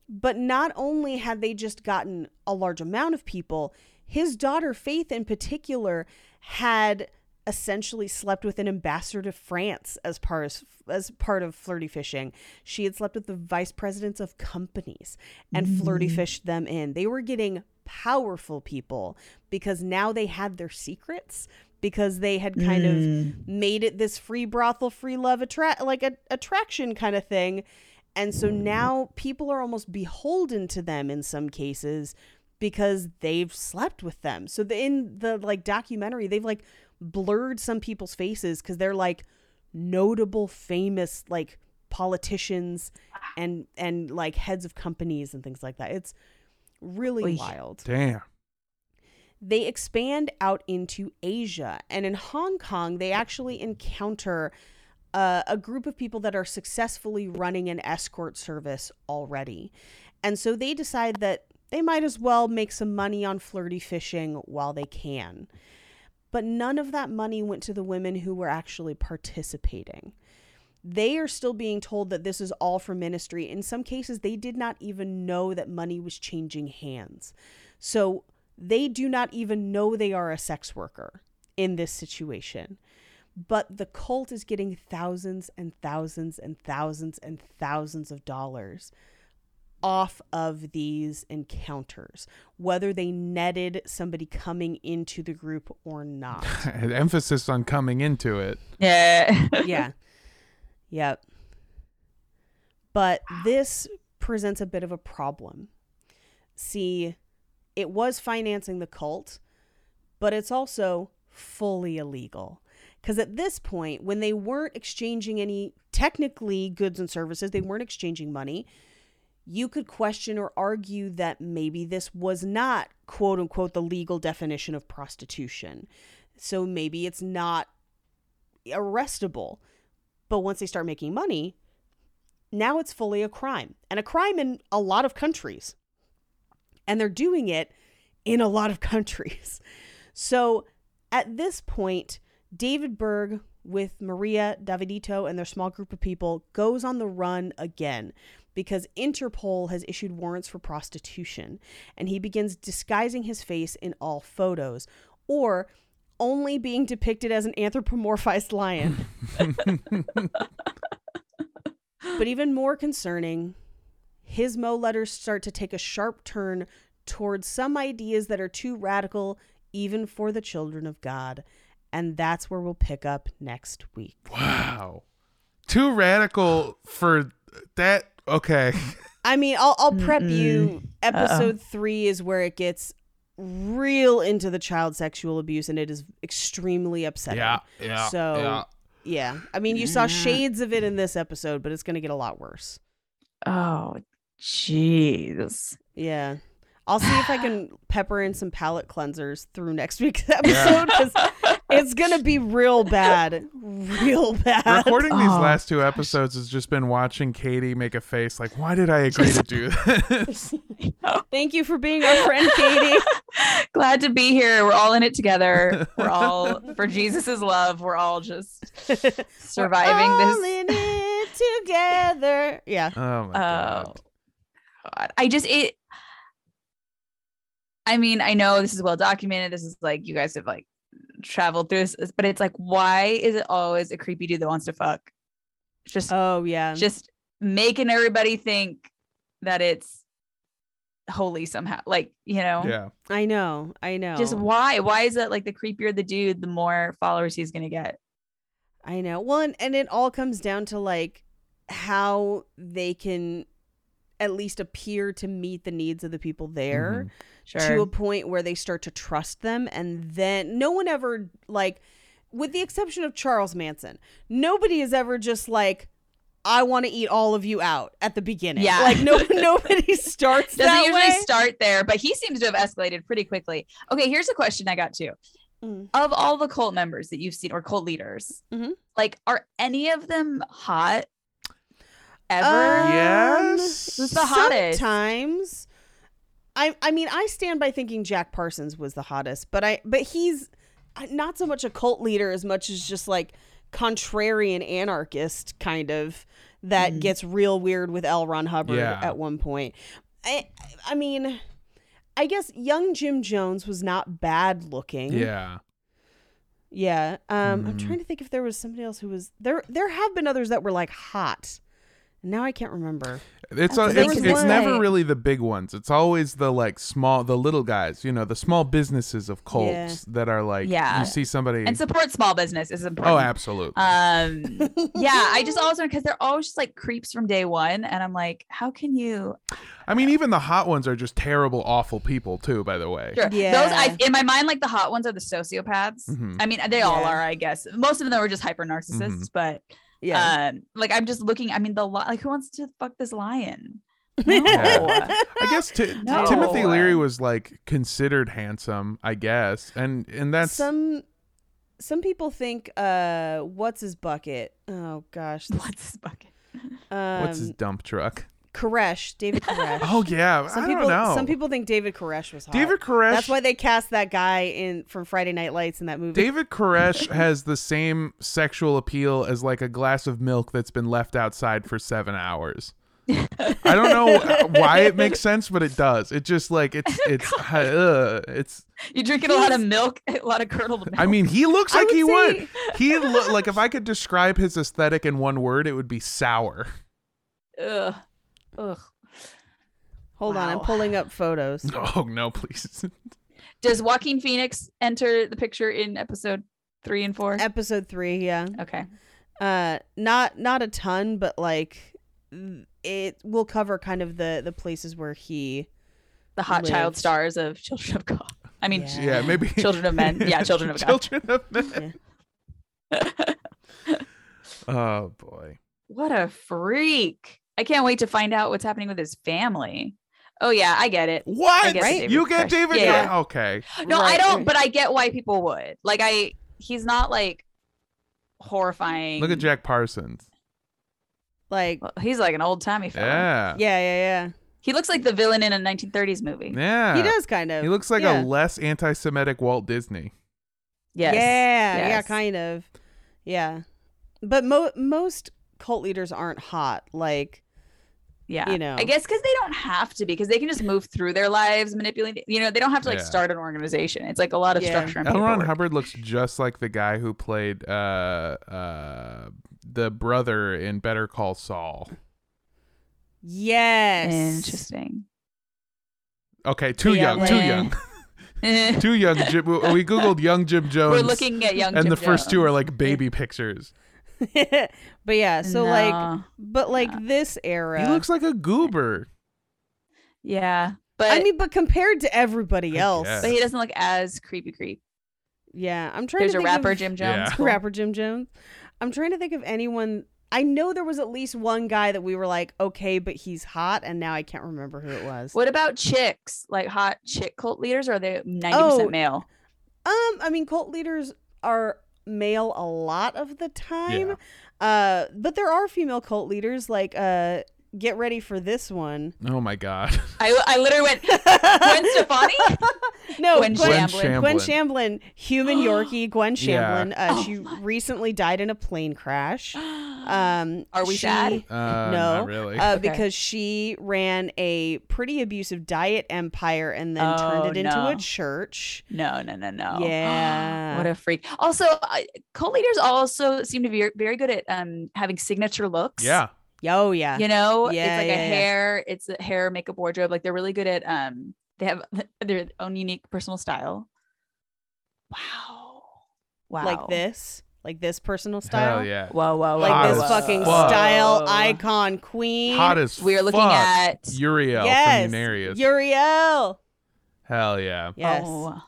But not only had they just gotten a large amount of people, his daughter Faith, in particular, had essentially slept with an ambassador to France as part of, as part of flirty fishing. She had slept with the vice presidents of companies and flirty fished them in. They were getting powerful people because now they had their secrets because they had kind of Mm. made it this free brothel, free love attract like a attraction kind of thing. And so now people are almost beholden to them in some cases because they've slept with them. So the, in the like documentary, they've like blurred some people's faces because they're like notable, famous like politicians and and like heads of companies and things like that. It's really Oy. wild Damn. they expand out into Asia. And in Hong Kong, they actually encounter a group of people that are successfully running an escort service already. And so they decide that they might as well make some money on flirty fishing while they can. But none of that money went to the women who were actually participating. They are still being told that this is all for ministry. In some cases, they did not even know that money was changing hands. So they do not even know they are a sex worker in this situation. But the cult is getting thousands and thousands and thousands and thousands of dollars off of these encounters, whether they netted somebody coming into the group or not. Emphasis on coming into it. Yeah. yeah. Yep. But this presents a bit of a problem. See, it was financing the cult, but it's also fully illegal. Because at this point, when they weren't exchanging any technically goods and services, they weren't exchanging money, you could question or argue that maybe this was not, quote unquote, the legal definition of prostitution. So maybe it's not arrestable. But once they start making money, now it's fully a crime and a crime in a lot of countries. And they're doing it in a lot of countries. So at this point, David Berg with Maria Davidito and their small group of people goes on the run again because Interpol has issued warrants for prostitution and he begins disguising his face in all photos or only being depicted as an anthropomorphized lion. but even more concerning, his Mo letters start to take a sharp turn towards some ideas that are too radical even for the children of God. And that's where we'll pick up next week. Wow. Too radical for that. Okay. I mean, I'll, I'll prep you. Mm-mm. Episode three is where it gets real into the child sexual abuse, and it is extremely upsetting. Yeah. Yeah. So, yeah. yeah. I mean, you saw shades of it in this episode, but it's going to get a lot worse. oh, jeez. Yeah. I'll see if I can pepper in some palate cleansers through next week's episode because it's going to be real bad. Real bad. Recording these Oh, last two episodes has just been watching Katie make a face like, why did I agree to do this? Thank you for being our friend, Katie. Glad to be here. We're all in it together. We're all for Jesus's love. We're all just surviving We're all this. in it together. Yeah. oh my Oh, god. God. I just it. I mean, I know this is well documented. This is like you guys have like traveled through this, but it's like, why is it always a creepy dude that wants to fuck? Just, Oh, yeah. just making everybody think that it's holy somehow. Like, you know, Yeah. I know. I know. just why? Why is it like the creepier the dude, the more followers he's gonna get? I know. Well, and, and it all comes down to like how they can at least appear to meet the needs of the people there Mhm. Sure. to a point where they start to trust them. And then no one ever, like, with the exception of Charles Manson, nobody is ever just like, I want to eat all of you out at the beginning. Yeah. Like, no, nobody starts Doesn't that usually way. start there, but he seems to have escalated pretty quickly. Okay, here's a question I got too. Mm. Of all the cult members that you've seen or cult leaders, Mhm. like, are any of them hot ever? Um, Yes. Who's the hottest? Sometimes. I I mean, I stand by thinking Jack Parsons was the hottest, but I but he's uh, not so much a cult leader as much as just like contrarian anarchist kind of that Mhm. gets real weird with L. Ron Hubbard Yeah. at one point. I I mean, I guess young Jim Jones was not bad looking. Yeah. Yeah. Um, I'm Mhm. trying to think if there was somebody else who was there. There have been others that were like hot Now I can't remember. It's a, a it's, it's one. never really the big ones. It's always the like small, the little guys. You know, the small businesses of cults Yeah. that are like. Yeah. You see somebody. and support small business is important. oh, absolutely. Um, yeah, I just always because they're always just like creeps from day one, and I'm like, how can you? I mean, even the hot ones are just terrible, awful people too. By the way. Sure. Those I in my mind, like the hot ones are the sociopaths. Mhm. I mean, they all Yeah. are, I guess. Most of them are just hyper narcissists, Mhm. but Yeah. um, like I'm just looking. I mean, the li- like who wants to fuck this lion? No. I guess Ti- No. Timothy Leary was like considered handsome. I guess, and and that's some some people think uh what's his bucket? Oh gosh. this- What's this bucket? Um, what's his dump truck. Koresh, David Koresh. Oh yeah, some I people don't know. some people think David Koresh was hot. David Koresh. That's why they cast that guy in from Friday Night Lights in that movie. David Koresh has the same sexual appeal as like a glass of milk that's been left outside for seven hours. I don't know why it makes sense, but it does. It just like it's it's uh, it's. You drinking a lot of milk, a lot of curdled milk. I mean, he looks like would he would. He look like if I could describe his aesthetic in one word, it would be sour. ugh, ugh. Hold on, I'm pulling up photos. Oh no, please. Does Joaquin Phoenix enter the picture in episode three and four? Episode three, yeah. Okay. Uh, not not a ton, but like it will cover kind of the the places where he. The hot child stars of Children of God. I mean, Yeah. Yeah, maybe Children of Men. Yeah, Children of God. Children of Men. Oh boy. what a freak. I can't wait to find out what's happening with his family. Oh, yeah, I get it. What? guess Right? David You get Koresh. David? Yeah. Koresh? Okay. No, I don't, but I get why people would. Like, I, he's not like horrifying. Look at Jack Parsons. Like, Well, he's like an old timey fella. Yeah. yeah, yeah, Yeah. He looks like the villain in a 1930s movie. Yeah. yeah. He does kind of. He looks like yeah. a less anti-Semitic Walt Disney. Yes. Yeah, yeah, kind of. Yeah. But mo- most cult leaders aren't hot. Like, Yeah. you know. I guess because they don't have to be, because they can just move through their lives manipulating. You know, they don't have to like Yeah. start an organization. It's like a lot of Yeah. structure and L. Ron. Hubbard looks just like the guy who played uh, uh, the brother in Better Call Saul. yes. Interesting. Okay, too Yeah, young, too young, too young. Jim, we googled young Jim Jones. We're looking at young Jim. and Jim the first two are like baby pictures. but yeah, so like, but like No. this era. He looks like a goober. yeah, but I mean, but compared to everybody I else, guess. but he doesn't look as creepy creep. yeah, I'm trying There's to a think rapper of, Jim Jones. Yeah. Cool. rapper Jim Jones. I'm trying to think of anyone. I know there was at least one guy that we were like, okay, but he's hot, and now I can't remember who it was. What about chicks? Like hot chick cult leaders? Or are they ninety percent male? Um, I mean, cult leaders are male a lot of the time. Yeah. Uh, but there are female cult leaders. Like, uh, get ready for this one. Oh my god. I, I literally went Gwen Stefani. No, Gwen Gwen, Shamblin. Gwen Shamblin, human Yorkie. Gwen Yeah. Shamblin. Uh, Oh she my- recently died in a plane crash. Um, Are we she- sad? Uh, No, not really. Uh, Okay. because she ran a pretty abusive diet empire and then turned Oh, it into a church. No, no, no, no. Yeah. what a freak. Also, I cult leaders also seem to be very good at um having signature looks. yeah. Oh yeah. You know, Yeah, it's like yeah, a yeah. hair, it's a hair, makeup, wardrobe. Like they're really good at um they have their own unique personal style. Wow. Wow. Like this, like this personal style. Hell yeah. Whoa, whoa, whoa. Like Hot this as fucking fuck. style icon queen. Hot as We are looking fuck. at Uriel yes, from Unarius. Uriel. Hell yeah. Yes. Oh my god.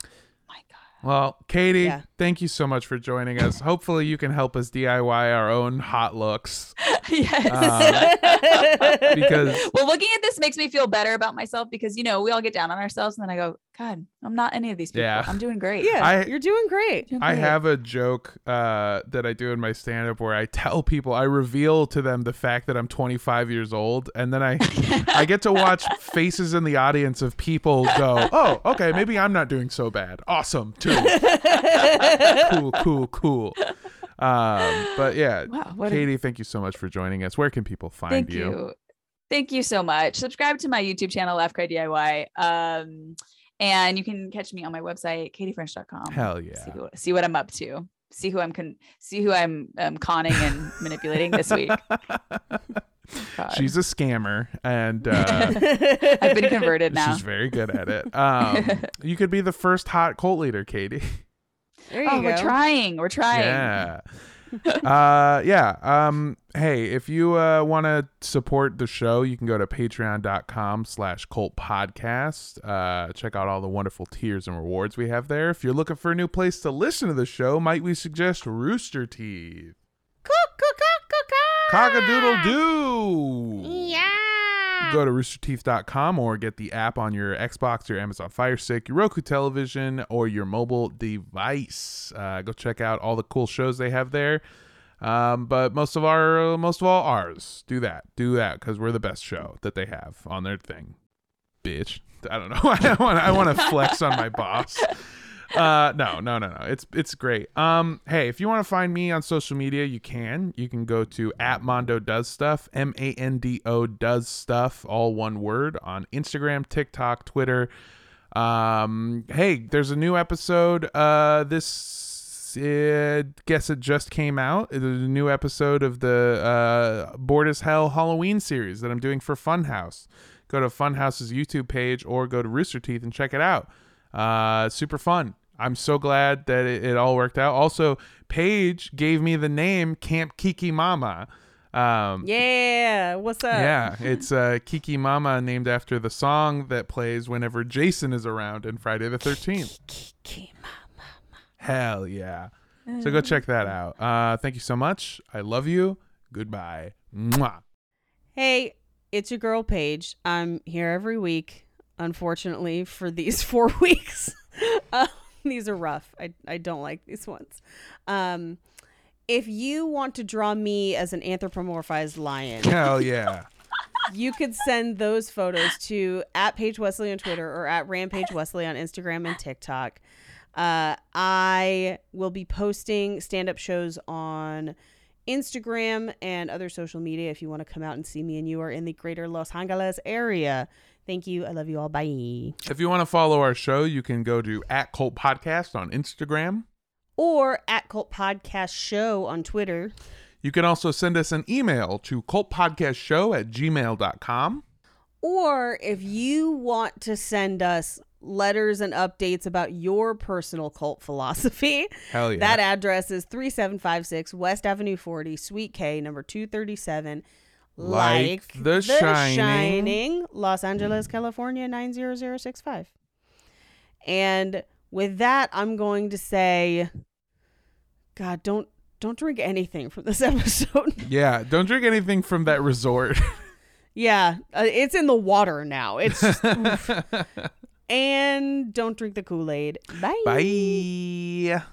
Well, Katie, Yeah. thank you so much for joining us. Hopefully, you can help us DIY our own hot looks. yes. Um, because well, looking at this makes me feel better about myself because you know we all get down on ourselves and then I go, God, I'm not any of these people. Yeah. I'm doing great. yeah, I- you're doing great. Doing I have a joke uh, that I do in my stand up where I tell people, I reveal to them the fact that I'm 25 years old. And then I, I get to watch faces in the audience of people go, oh, okay, maybe I'm not doing so bad. Awesome, too. cool, cool, cool. Um, but yeah, Wow, what a- Katie, thank you so much for joining us. Where can people find Thank you? you. Thank you so much. Subscribe to my YouTube channel, Laugh Cry DIY. Um, and you can catch me on my website, katyfrench.com. Hell yeah. See, what- see what I'm up to. See who I'm con- see who I'm um, conning and manipulating this week. God. She's a scammer, and uh, I've been converted now. she's very good at it. Um, you could be the first hot cult leader, Katie. There you oh, go. we're trying. We're trying. Yeah. uh yeah um hey if you uh want to support the show you can go to patreon.com slash cult podcast uh check out all the wonderful tiers and rewards we have there if you're looking for a new place to listen to the show might we suggest rooster teeth cock-a-doodle doo Yeah. go to roosterteeth.com or get the app on your Xbox, your Amazon Fire Stick, your Roku television, or your mobile device. Uh, go check out all the cool shows they have there. Um, but most of our, most of all, ours. Do that. Do that because we're the best show that they have on their thing. Bitch. I don't know. I want. I want to flex on my boss. Uh, no, no, no, no. It's it's great. Um, hey, if you want to find me on social media, you can. You can go to at Mando Does Stuff, M A N D O Does Stuff, all one word on Instagram, TikTok, Twitter. Um, hey, there's a new episode. Uh, this uh, guess it just came out. A new episode of the uh Bored as Hell Halloween series that I'm doing for Funhouse. Go to Funhouse's YouTube page or go to Rooster Teeth and check it out. Uh, super fun. I'm so glad that it, it all worked out. Also, Paige gave me the name Camp Kiki Mama. Um, Yeah. What's up? yeah, it's uh, Kiki Mama named after the song that plays whenever Jason is around in Friday the 13th. Kiki Mama. Hell yeah. So go check that out. Uh, thank you so much. I love you. Goodbye. Mwah. Hey, it's your girl Paige. I'm here every week. Unfortunately, for these four weeks, uh, these are rough. I I don't like these ones. Um, if you want to draw me as an anthropomorphized lion, Hell yeah. you could send those photos to at Paige Wesley on Twitter or at Rampage Wesley on Instagram and TikTok. Uh, I will be posting stand up shows on Instagram and other social media if you want to come out and see me and you are in the greater Los Angeles area. Thank you. I love you all. Bye. If you want to follow our show, you can go to at Cult Podcast on Instagram. Or at Cult Podcast Show on Twitter. You can also send us an email to cultpodcastshow at gmail.com. Or if you want to send us letters and updates about your personal cult philosophy, Hell yeah. that address is 3756 West Avenue 40, Suite K, number 237. Like The Shining. Shining, Los Angeles, California 90065. And with that, I'm going to say, God, don't don't drink anything from this episode. yeah, don't drink anything from that resort. yeah, uh, it's in the water now. It's just, and don't drink the Kool Aid. Bye. Bye.